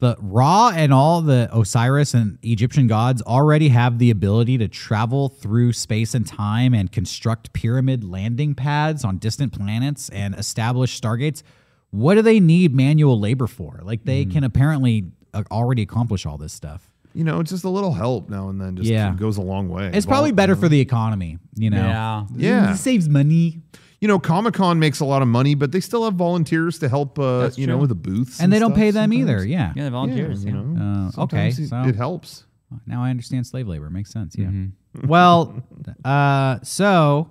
the Ra and all the Osiris and Egyptian gods already have the ability to travel through space and time and construct pyramid landing pads on distant planets and establish stargates. What do they need manual labor for? Like they Mm-hmm. can apparently uh, already accomplish all this stuff. You know, just a little help now and then just Yeah. goes a long way. It's probably Vol- better for the economy, you know. Yeah. Yeah. It saves money. You know, Comic Con makes a lot of money, but they still have volunteers to help. Uh, you know, with the booths, And they don't pay them sometimes. either. Yeah. Yeah, the volunteers. you Yeah, know, Uh, okay, it, so- it helps. Now I understand slave labor. Makes sense. Yeah. well, uh, so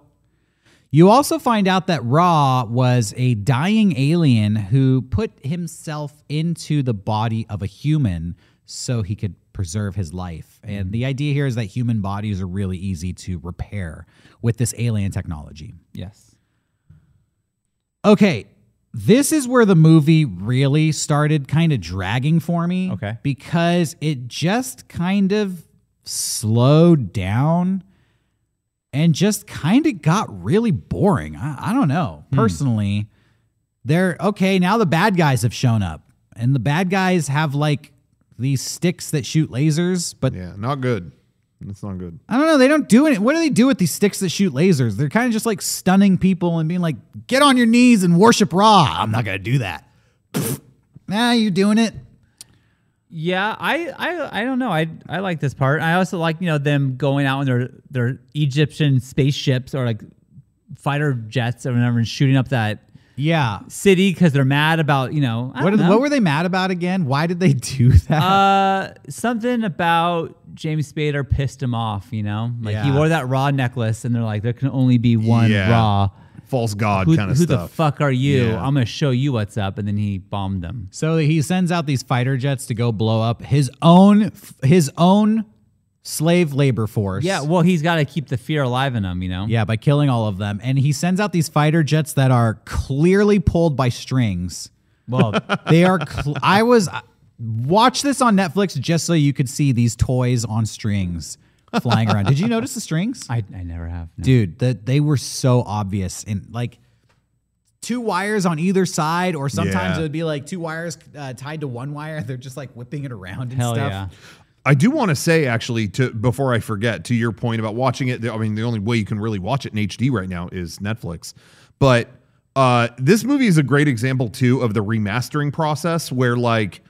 you also find out that Ra was a dying alien who put himself into the body of a human so he could preserve his life. And the idea here is that human bodies are really easy to repair with this alien technology. Yes. Okay, this is where the movie really started kind of dragging for me. Okay. Because it just kind of slowed down and just kind of got really boring. I, I don't know. Hmm. Personally, they're okay. Now the bad guys have shown up, and the bad guys have like these sticks that shoot lasers, but Yeah, not good. It's not good. I don't know. They don't do it. What do they do with these sticks that shoot lasers? They're kind of just like stunning people and being like, "Get on your knees and worship Ra." I'm not gonna do that. nah, you doing it? Yeah, I, I I don't know. I I like this part. I also like you know them going out in their their Egyptian spaceships or like fighter jets or whatever and shooting up that Yeah. city because they're mad about you know I What, don't know. what were they mad about again? Why did they do that? uh something about James Spader pissed him off. You know, like he wore that Ra necklace and they're like there can only be one Yeah. Ra. False god Who, kind of who the fuck are you? Yeah. I'm gonna show you what's up, and then he bombed them. so he sends out these fighter jets to go blow up his own his own slave labor force. Yeah, well, he's got to keep the fear alive in them, You know. Yeah, by killing all of them. And he sends out these fighter jets that are clearly pulled by strings. Well, They are. Cl- I was watch this on Netflix just so you could see these toys on strings flying around. Did you notice the strings, I, I never have. no. dude? That they were so obvious and like two wires on either side, or sometimes Yeah. it would be like two wires uh, tied to one wire. They're just like whipping it around and Hell stuff. yeah. I do want to say actually to before I forget to your point about watching it. I mean, the only way you can really watch it in HD right now is Netflix. But uh, this movie is a great example too of the remastering process, where like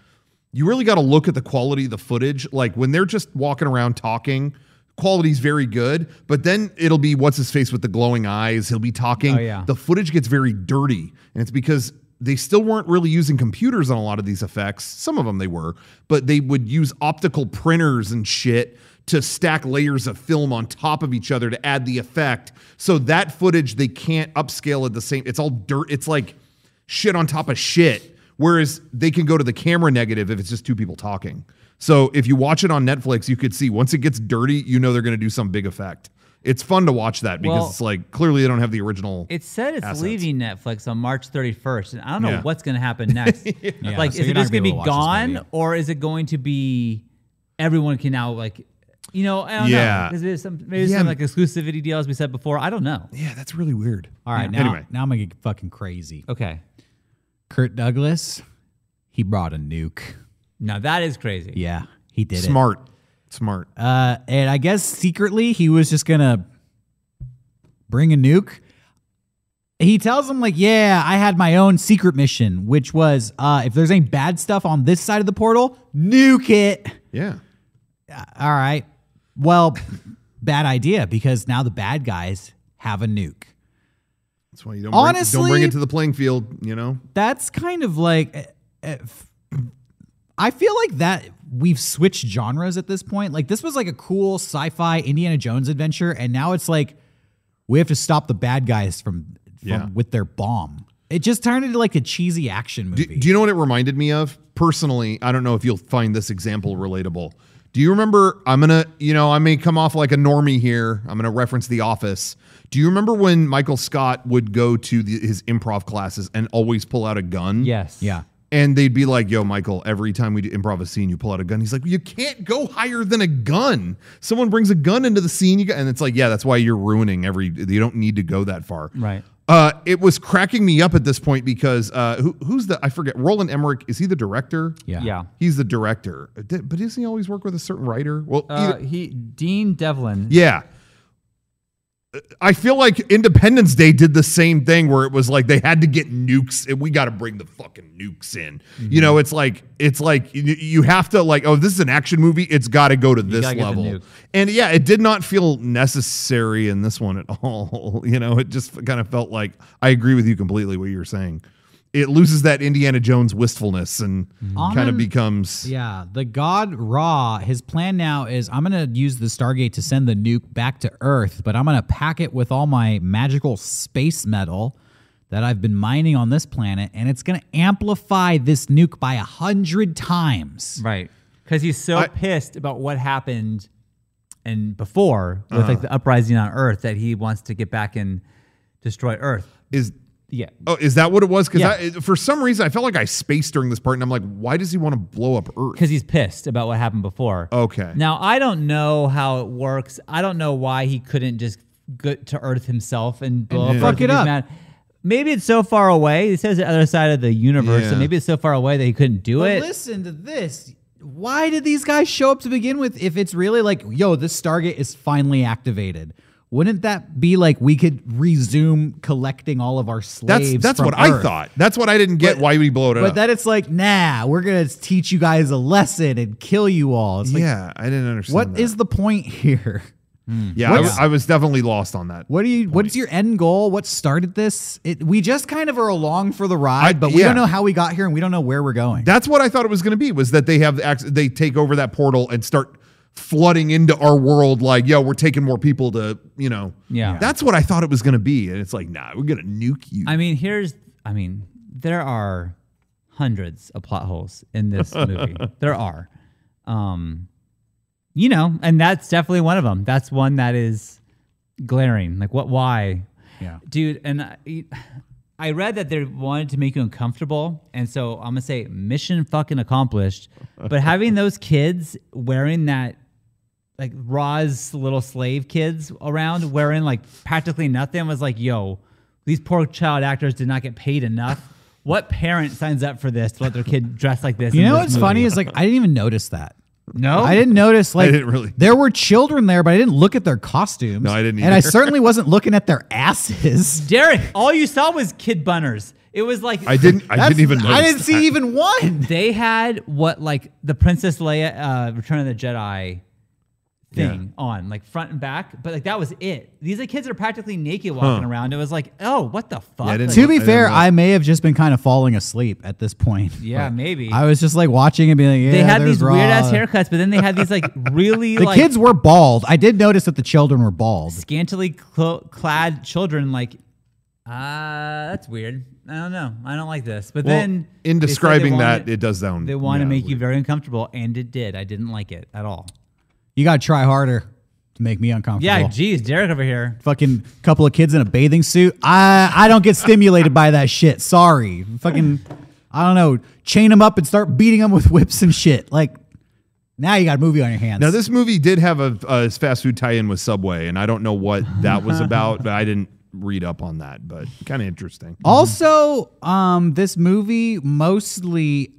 you really got to look at the quality of the footage. Like when they're just walking around talking, quality's very good, but then it'll be what's his face with the glowing eyes. He'll be talking. Oh, yeah. The footage gets very dirty, and it's because they still weren't really using computers on a lot of these effects. Some of them they were, but they would use optical printers and shit to stack layers of film on top of each other to add the effect. So that footage they can't upscale at the same. It's all dirt. It's like shit on top of shit. Whereas they can go to the camera negative if it's just two people talking. So if you watch it on Netflix, you could see once it gets dirty, you know they're going to do some big effect. It's fun to watch that because Well- it's like clearly they don't have the original. It said it's assets. leaving Netflix on March 31st, and I don't know Yeah. what's going to happen next. Yeah, like, so is it just gonna be to able be to watch this gone, or is it going to be everyone can now like, you know, I don't Yeah. know. Because there's some maybe Yeah. some like exclusivity deal as we said before. I don't know. yeah, that's really weird. All right, Yeah. now, anyway, now I'm gonna get fucking crazy. Okay, Kurt Douglas, he brought a nuke. now that is crazy. Yeah, he did it. smart, smart. Uh, and I guess secretly he was just gonna bring a nuke. He tells him like, "Yeah, I had my own secret mission, which was uh, if there's any bad stuff on this side of the portal, nuke it." Yeah, All right. Well, bad idea because now the bad guys have a nuke. That's why you don't bring, don't bring it to the playing field. You know, That's kind of like. uh, f- I feel like that we've switched genres at this point. Like this was like a cool sci-fi Indiana Jones adventure, and now it's like we have to stop the bad guys from, from Yeah. with their bomb. It just turned into like a cheesy action do, movie. do you know what it reminded me of? Personally, I don't know if you'll find this example relatable. Do you remember? I'm gonna, you know, I may come off like a normie here. I'm gonna reference The Office. Do you remember when Michael Scott would go to the, his improv classes and always pull out a gun? Yes. yeah. And they'd be like, yo, Michael, every time we do improv a scene, you pull out a gun. He's like, you can't go higher than a gun. Someone brings a gun into the scene. You go, and it's like, yeah, that's why you're ruining every, you don't need to go that far. Right. Uh, it was cracking me up at this point because uh, who, who's the, I forget, Roland Emmerich, is he the director? Yeah. Yeah. He's the director. But doesn't he always work with a certain writer? Well, Uh, either- he Dean Devlin. yeah. I feel like Independence Day did the same thing where it was like they had to get nukes and we got to bring the fucking nukes in. You know, mhm. it's like it's like you, you have to like oh this is an action movie, it's got to go to this gotta get the level. And yeah, it did not feel necessary in this one at all. You know, it just kind of felt like I agree with you completely what you're saying. It loses that Indiana Jones wistfulness and kind of becomes Yeah, the god Ra, his plan now is I'm going to use the Stargate to send the nuke back to Earth, but I'm going to pack it with all my magical space metal that I've been mining on this planet, and it's going to amplify this nuke by a hundred times. Right. Because he's so I- pissed about what happened and before with Uh-huh. like the uprising on Earth that he wants to get back and destroy Earth. is Yeah. Oh, is that what it was? Because Yeah. for some reason I felt like I spaced during this part, and I'm like, why does he want to blow up Earth? Because he's pissed about what happened before. Okay. Now I don't know how it works. I don't know why he couldn't just go to Earth himself and blow And up fuck Earth it up. mad. Maybe it's so far away. He says the other side of the universe, so maybe it's so far away that he couldn't do But it. listen to this. Why did these guys show up to begin with if it's really like, yo, this Stargate is finally activated? Wouldn't that be like we could resume collecting all of our slaves? that's that's what I thought. That's what I didn't get. But- why we blow it But up? But then it's like, nah, we're gonna teach you guys a lesson and kill you all. It's like, yeah, I didn't understand. what that. is the point here? Hmm. Yeah, I was, I was definitely lost on that. What do you? What's your end goal? What started this? It, we just kind of are along for the ride, I- but we yeah. don't know how we got here and we don't know where we're going. That's what I thought it was going to be. Was that they have they take over that portal and start flooding into our world like, yo, we're taking more people to, you know. Yeah. That's what I thought it was going to be, and it's like, nah, we're gonna nuke you. I mean, here's I mean, there are hundreds of plot holes in this movie. there are. Um you know, and that's definitely one of them. That's one that is glaring. Like what why? Yeah. Dude, and I, I read that they wanted to make you uncomfortable, and so I'm gonna say mission fucking accomplished. But having those kids wearing that like Ra's little slave kids around wearing like practically nothing was like, yo, these poor child actors did not get paid enough. What parent signs up for this to let their kid dress like this? You know this what's movie? funny is like I didn't even notice that. no, I didn't notice like didn't really. there were children there, but I didn't look at their costumes. No, I didn't And I certainly wasn't looking at their asses. Derek, all you saw was kid bunners. It was like I didn't. I didn't even. Notice I didn't that. see even one. they had what like the Princess Leia uh, Return of the Jedi thing on, like front and back. But like that was it. These are kids are practically naked walking around. It was like, oh, what the fuck? I didn't Like, To be I fair. I may have just been kind of falling asleep at this point. yeah, maybe. I was just like watching and being like, yeah, they had there's these weird ass haircuts, but then they had these like really The like kids were bald. I did notice that the children were bald. scantily clo- clad children. Like, ah, that's weird. I don't know. I don't like this. But Well, then in they said they describing that, it does sound. they want to yeah, make you very uncomfortable, and it did. I didn't like it at all. You got to try harder to make me uncomfortable. Yeah, geez, Derek over here. Fucking couple of kids in a bathing suit. I I don't get stimulated by that shit. Sorry. Fucking I don't know. Chain them up and start beating them with whips and shit. Like now you got a movie on your hands. Now this movie did have a, a fast food tie-in with Subway, and I don't know what that was about, but I didn't read up on that. But kind of interesting. Also, um, this movie mostly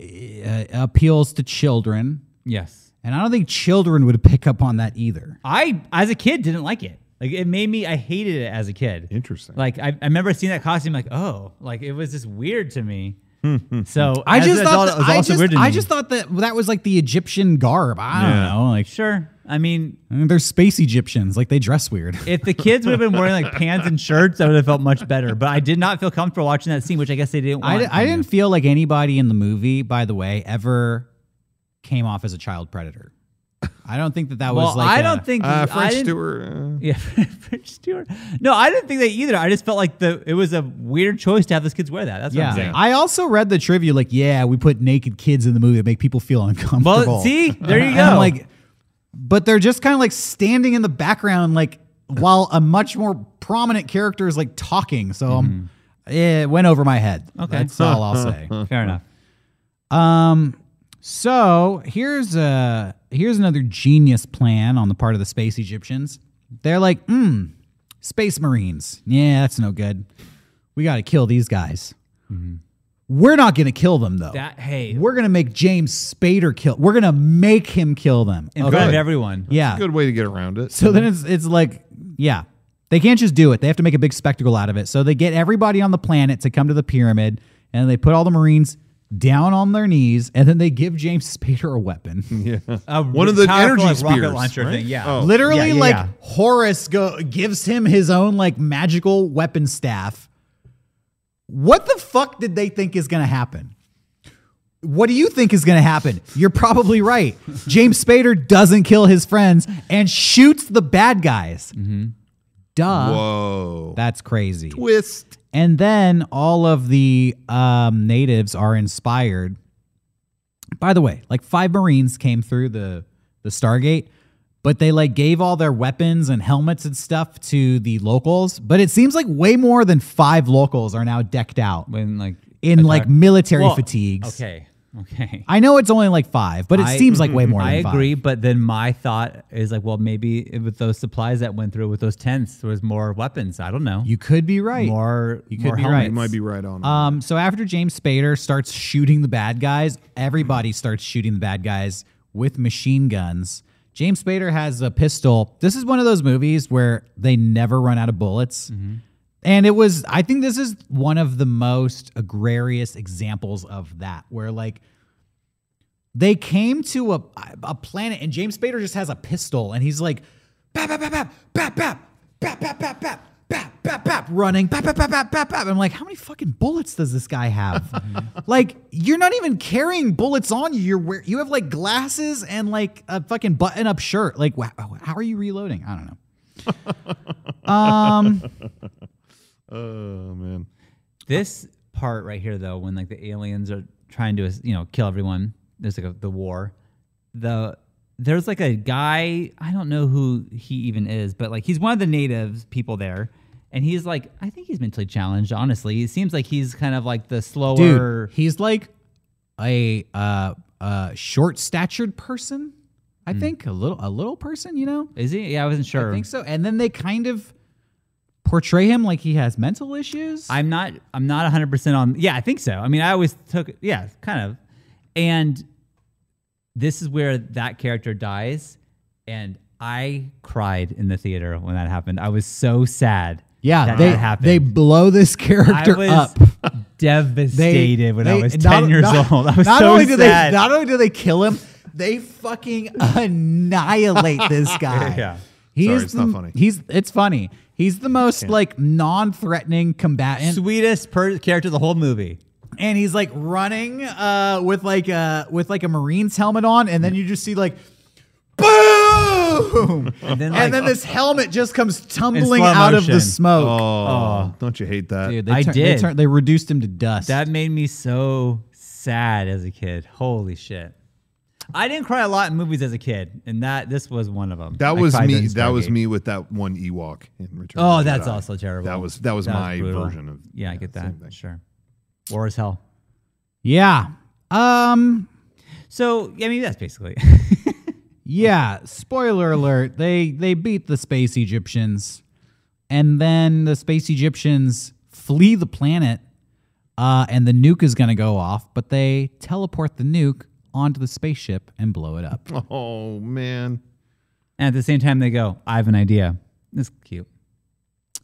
uh, appeals to children, Yes. And I don't think children would pick up on that either. I, as a kid, didn't like it. Like it made me. I hated it as a kid. Interesting. Like I, I remember seeing that costume. Like oh, like it was just weird to me. Hmm, hmm, hmm. so I as just an thought adult, it that, was I also just weird to I me. just thought that that was like the Egyptian garb. I don't Yeah. know, like sure. I mean, I mean, they're space Egyptians, like they dress weird. if the kids would have been wearing like pants and shirts, I would have felt much better. But I did not feel comfortable watching that scene, which I guess they didn't want. I, I didn't feel like anybody in the movie, by the way, ever came off as a child predator. I don't think that that Well, was like I a- don't think uh, I French didn't- Stewart. Yeah, French Stewart. No, I didn't think that either. I just felt like the it was a weird choice to have those kids wear that. That's what I'm Yeah, saying. I also read the trivia. Like, yeah, we put naked kids in the movie to make people feel uncomfortable. Well, see, there you And go. I'm like, but they're just kind of like standing in the background, like while a much more prominent character is like talking. So um, it went over my head. Mm-hmm. Okay. that's all I'll say. fair enough. Um, so here's a here's another genius plan on the part of the space Egyptians. They're like, hmm, space marines. Yeah, that's no good. We got to kill these guys. We're not going to kill them though. That hey, We're going to make James Spader kill. We're going to make him kill them. in Okay. front of Good. everyone. Yeah. Good way to get around it. So then it's it's like, yeah. They can't just do it. They have to make a big spectacle out of it. So they get everybody on the planet to come to the pyramid and they put all the Marines down on their knees and then they give James Spader a weapon. yeah. A One of the energy like, rocket launcher right? thing. Yeah, Oh. Literally, Yeah, yeah, like yeah. Horus go gives him his own like magical weapon staff. What the fuck did they think is gonna happen? What do you think is gonna happen? You're probably right. James Spader doesn't kill his friends and shoots the bad guys. Mm-hmm. Duh. Whoa. That's crazy. Twist. And then all of the um, natives are inspired. By the way, like five Marines came through the the Stargate, but they like gave all their weapons and helmets and stuff to the locals. But it seems like way more than five locals are now decked out when like in like military Well, fatigues. Okay, okay. I know it's only like five, but it I- seems like way more. I than five. agree, but then my thought is like, well, maybe with those supplies that went through with those tents, there was more weapons. I don't know. You could be right. more. You could more be helmets. right. You might be right on. it. Um, so after James Spader starts shooting the bad guys, everybody starts shooting the bad guys with machine guns. James Spader has a pistol. This is one of those movies where they never run out of bullets. And it was, I think this is one of the most agrarious examples of that, where like they came to a, a planet and James Spader just has a pistol and he's like, bap, bap, bap, bap, bap, bap, bap, bap, bap, bap, bap, bap, bap, running, bap, bap, bap, bap, bap, bap. I'm like, how many fucking bullets does this guy have? like, you're not even carrying bullets on you. You're wear- you have like glasses and like a fucking button up shirt. Like, wow, how are you reloading? I don't know. um, oh man. This part right here, though, when like the aliens are trying to, you know, kill everyone, there's like a, the war. The there's like a guy I don't know who he even is, but like he's one of the natives people there, and he's like I think he's mentally challenged. Honestly, it seems like he's kind of like the slower. dude, he's like a uh, uh, short statured person. I think a little a little person, you know. is he? Yeah, I wasn't sure. I think so. And then they kind of portray him like he has mental issues. I'm not I'm not 100% on yeah, I think so. I mean, I always took yeah, kind of. And this is where that character dies and I cried in the theater when that happened. I was so sad. yeah, that they that happened. they blow this I character was up. devastated when I They- was not- 10 years not- old. I was not so only do sad. they not only do they kill him, they fucking annihilate this guy. Yeah. He Sorry, is it's the- not funny. He's it's funny. He's the most like non-threatening combatant, Sweetest per- character the whole movie. and he's like running uh, with like a with like a Marine's helmet on, and then you just see like boom, And then, and then this helmet just comes tumbling slow out of the motion. smoke. Oh, don't you hate that? Dude, they I tur- did. They, tur- they reduced him to dust. That made me so sad as a kid. Holy shit. I didn't cry a lot in movies as a kid, and that this was one of them. That I was me. That was me with that one Ewok in Return. Oh, of the that's Jedi. also terrible. That was that was my brutal. version of. Yeah, I get that. Sure. War as hell. yeah. Um. So I mean, that's basically. Yeah, spoiler alert. They they beat the space Egyptians. And then the space Egyptians flee the planet. Uh, and the nuke is going to go off, but they teleport the nuke onto the spaceship and blow it up. Oh man. and at the same time, they go, "I have an idea." It's cute.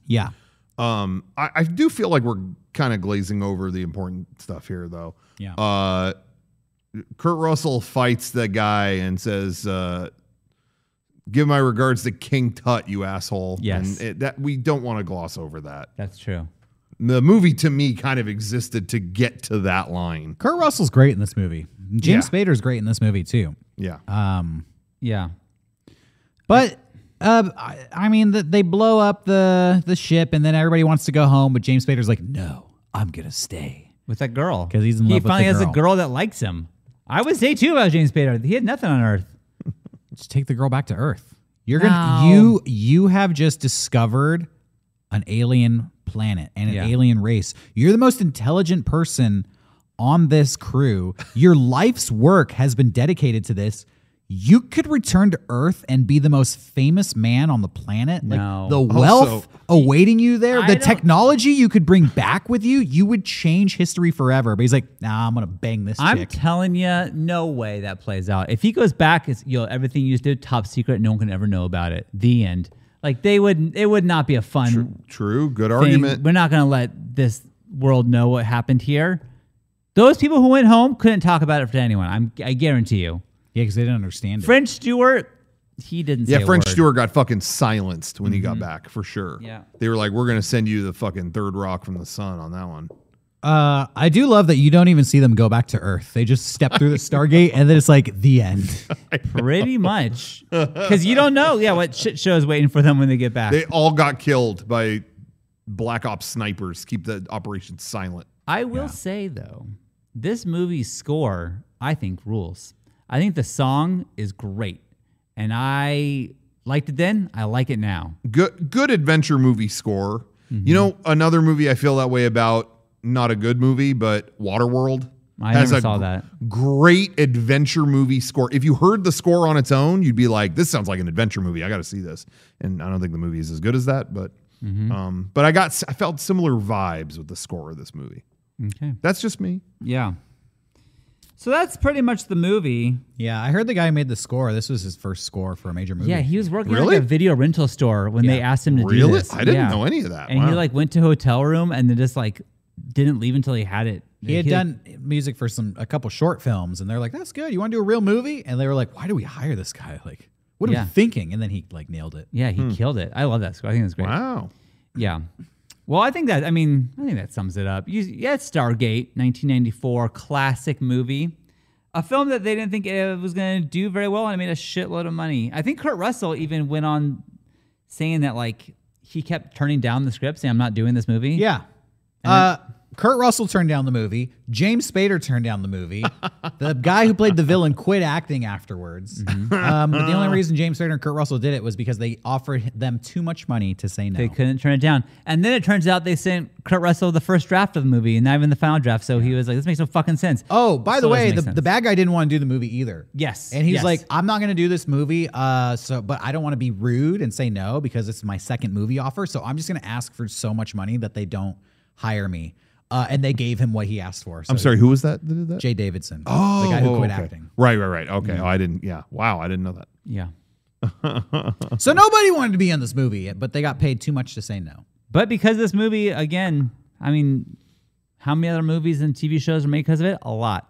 Yeah. Um, I, I do feel like we're kind of glazing over the important stuff here, though. Yeah. Uh, Kurt Russell fights the guy and says, uh, "Give my regards to King Tut, you asshole." Yes. and it, that we don't want to gloss over that. That's true. The movie to me kind of existed to get to that line. Kurt Russell's great in this movie. James Yeah. Spader's great in this movie too. Yeah. Um, Yeah. but uh, I, I mean, the, they blow up the the ship, and then everybody wants to go home. But James Spader's like, "No, I'm gonna stay." With that girl. 'Cause he's in he love with finally the has a girl that likes him. I would say too about James Spader. He had nothing on Earth. Just take the girl back to Earth. You're gonna you you have just discovered an alien planet and an Yeah. alien race. You're the most intelligent person on this crew. Your life's work has been dedicated to this. You could return to Earth and be the most famous man on the planet. Like No. the wealth Also- awaiting you there, I the technology you could bring back with you, you would change history forever. But he's like, nah, I'm gonna bang this I'm chick. telling you, no way that plays out. If he goes back, it's you know everything you just did top secret. No one can ever know about it. The end. Like they would, it would not be a fun True. true. Good thing. argument. We're not going to let this world know what happened here. Those people who went home couldn't talk about it to anyone. I'm, I guarantee you. yeah, because they didn't understand it. French Stewart, he didn't. Yeah, say a French word. Mm-hmm. Stewart got fucking silenced when he got back for sure. Yeah. They were like, "We're gonna send you the fucking third rock from the sun on that one." Uh, I do love that you don't even see them go back to Earth. They just step through the Stargate and then it's like the end. Pretty much, because you don't know. Yeah, what shit show is waiting for them when they get back. They all got killed by black ops snipers. Keep the operation silent. I will say though, this movie's score I think rules. I think the song is great, and I liked it then. I like it now. Good, good adventure movie score. Mm-hmm. You know, another movie I feel that way about. Not a good movie, but Waterworld. I has never a saw gr- that. Great adventure movie score. If you heard the score on its own, you'd be like, "This sounds like an adventure movie. I got to see this." And I don't think the movie is as good as that, but Mm-hmm. um, but I got s- I felt similar vibes with the score of this movie. Okay. That's just me. Yeah. So that's pretty much the movie. Yeah, I heard the guy who made the score. This was his first score for a major movie. Yeah, he was working Really? at like a video rental store when they asked him to do Really? this. I didn't Yeah. know any of that. And he like went to hotel room and then just like didn't leave until he had it. he had done music for some a couple short films, and they're like, "That's good. You want to do a real movie?" And they were like, "Why do we hire this guy? Like, what are Yeah. we thinking?" And then he like nailed it. Yeah, he killed it. I love that score. I think it's great. Wow. Yeah. Well, I think that I mean I think that sums it up. You, yeah, it's Stargate, 1994, classic movie, a film that they didn't think it was going to do very well, and it made a shitload of money. I think Kurt Russell even went on saying that like he kept turning down the script, saying I'm not doing this movie. Yeah. Uh, Kurt Russell turned down the movie. James Spader turned down the movie. the guy who played the villain quit acting afterwards. Mm-hmm. Um, but the only reason James Spader and Kurt Russell did it was because they offered them too much money to say no. They couldn't turn it down. And then it turns out they sent Kurt Russell the first draft of the movie and not even the final draft. So he was like, this makes no fucking sense. Oh, by the Still way, the, the bad guy didn't want to do the movie either. Yes, And he's yes. like, I'm not going to do this movie. Uh, so, but I don't want to be rude and say no because it's my second movie offer. So I'm just going to ask for so much money that they don't hire me. Uh, and they gave him what he asked for. So I'm sorry. Who was that? That did that? Jaye Davidson. Oh, the guy who quit okay. acting. Right, right, right. Okay. Oh, I didn't. Yeah. Wow. I didn't know that. Yeah. So nobody wanted to be in this movie, but they got paid too much to say no. But because this movie, again, I mean, how many other movies and TV shows are made because of it? A lot.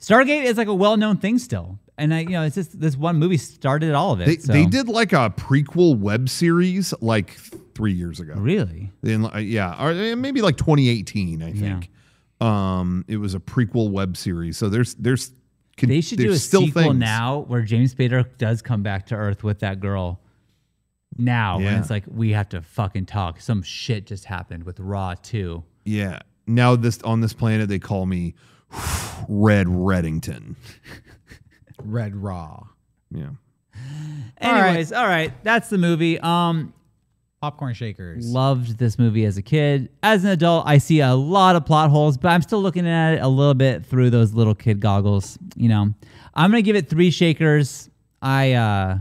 Stargate is like a well known thing still. And I, you know, it's just this one movie started all of it. They, so- they did like a prequel web series like three years ago. really. In, uh, yeah, or uh, maybe like 2018, I think. Um, it was a prequel web series. So there's there's They should do a still sequel things. now where James Spader does come back to Earth with that girl. Now, and it's like we have to fucking talk. Some shit just happened with Ra too. Yeah. Now this on this planet they call me Red Reddington. Red Ra. Yeah. All right. Anyways, all right, that's the movie. Um, Popcorn shakers. loved this movie as a kid. As an adult, I see a lot of plot holes, but I'm still looking at it a little bit through those little kid goggles. You know, I'm gonna give it three shakers. I uh,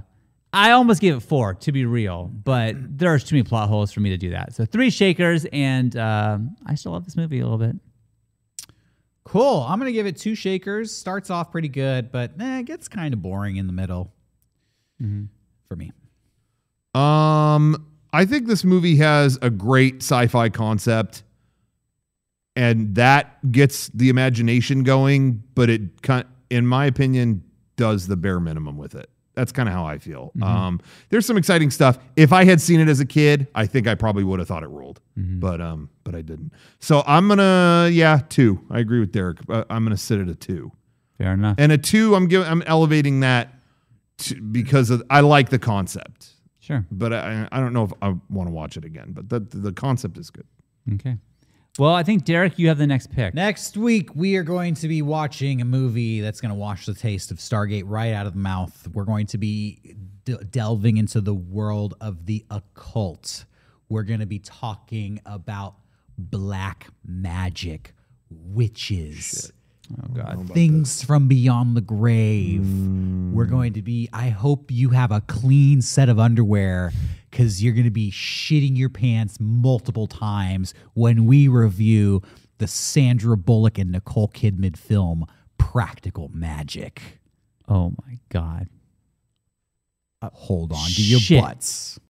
I almost gave it four to be real, but there's too many plot holes for me to do that. So three shakers, and uh, I still love this movie a little bit. Cool. I'm gonna give it two shakers. Starts off pretty good, but eh, it gets kind of boring in the middle. For me. Um, I think this movie has a great sci-fi concept, and that gets the imagination going. But it, in my opinion, does the bare minimum with it. That's kind of how I feel. Um, there's some exciting stuff. If I had seen it as a kid, I think I probably would have thought it ruled, but um, but I didn't. So I'm gonna, yeah, two. I agree with Derek. Uh, I'm gonna sit at a two. Fair enough. And a two, I'm giving, I'm elevating that to, because of I like the concept Sure. but I, I don't know if I want to watch it again. But the the concept is good. Okay. Well, I think Derek, you have the next pick. Next week, we are going to be watching a movie that's going to wash the taste of Stargate right out of the mouth. We're going to be d- delving into the world of the occult. We're going to be talking about black magic, witches. Oh God. things from beyond the grave. We're going to be, I hope you have a clean set of underwear because you're going to be shitting your pants multiple times when we review the Sandra Bullock and Nicole Kidman film, Practical Magic. Oh my God. Uh, hold on to your Shit. butts.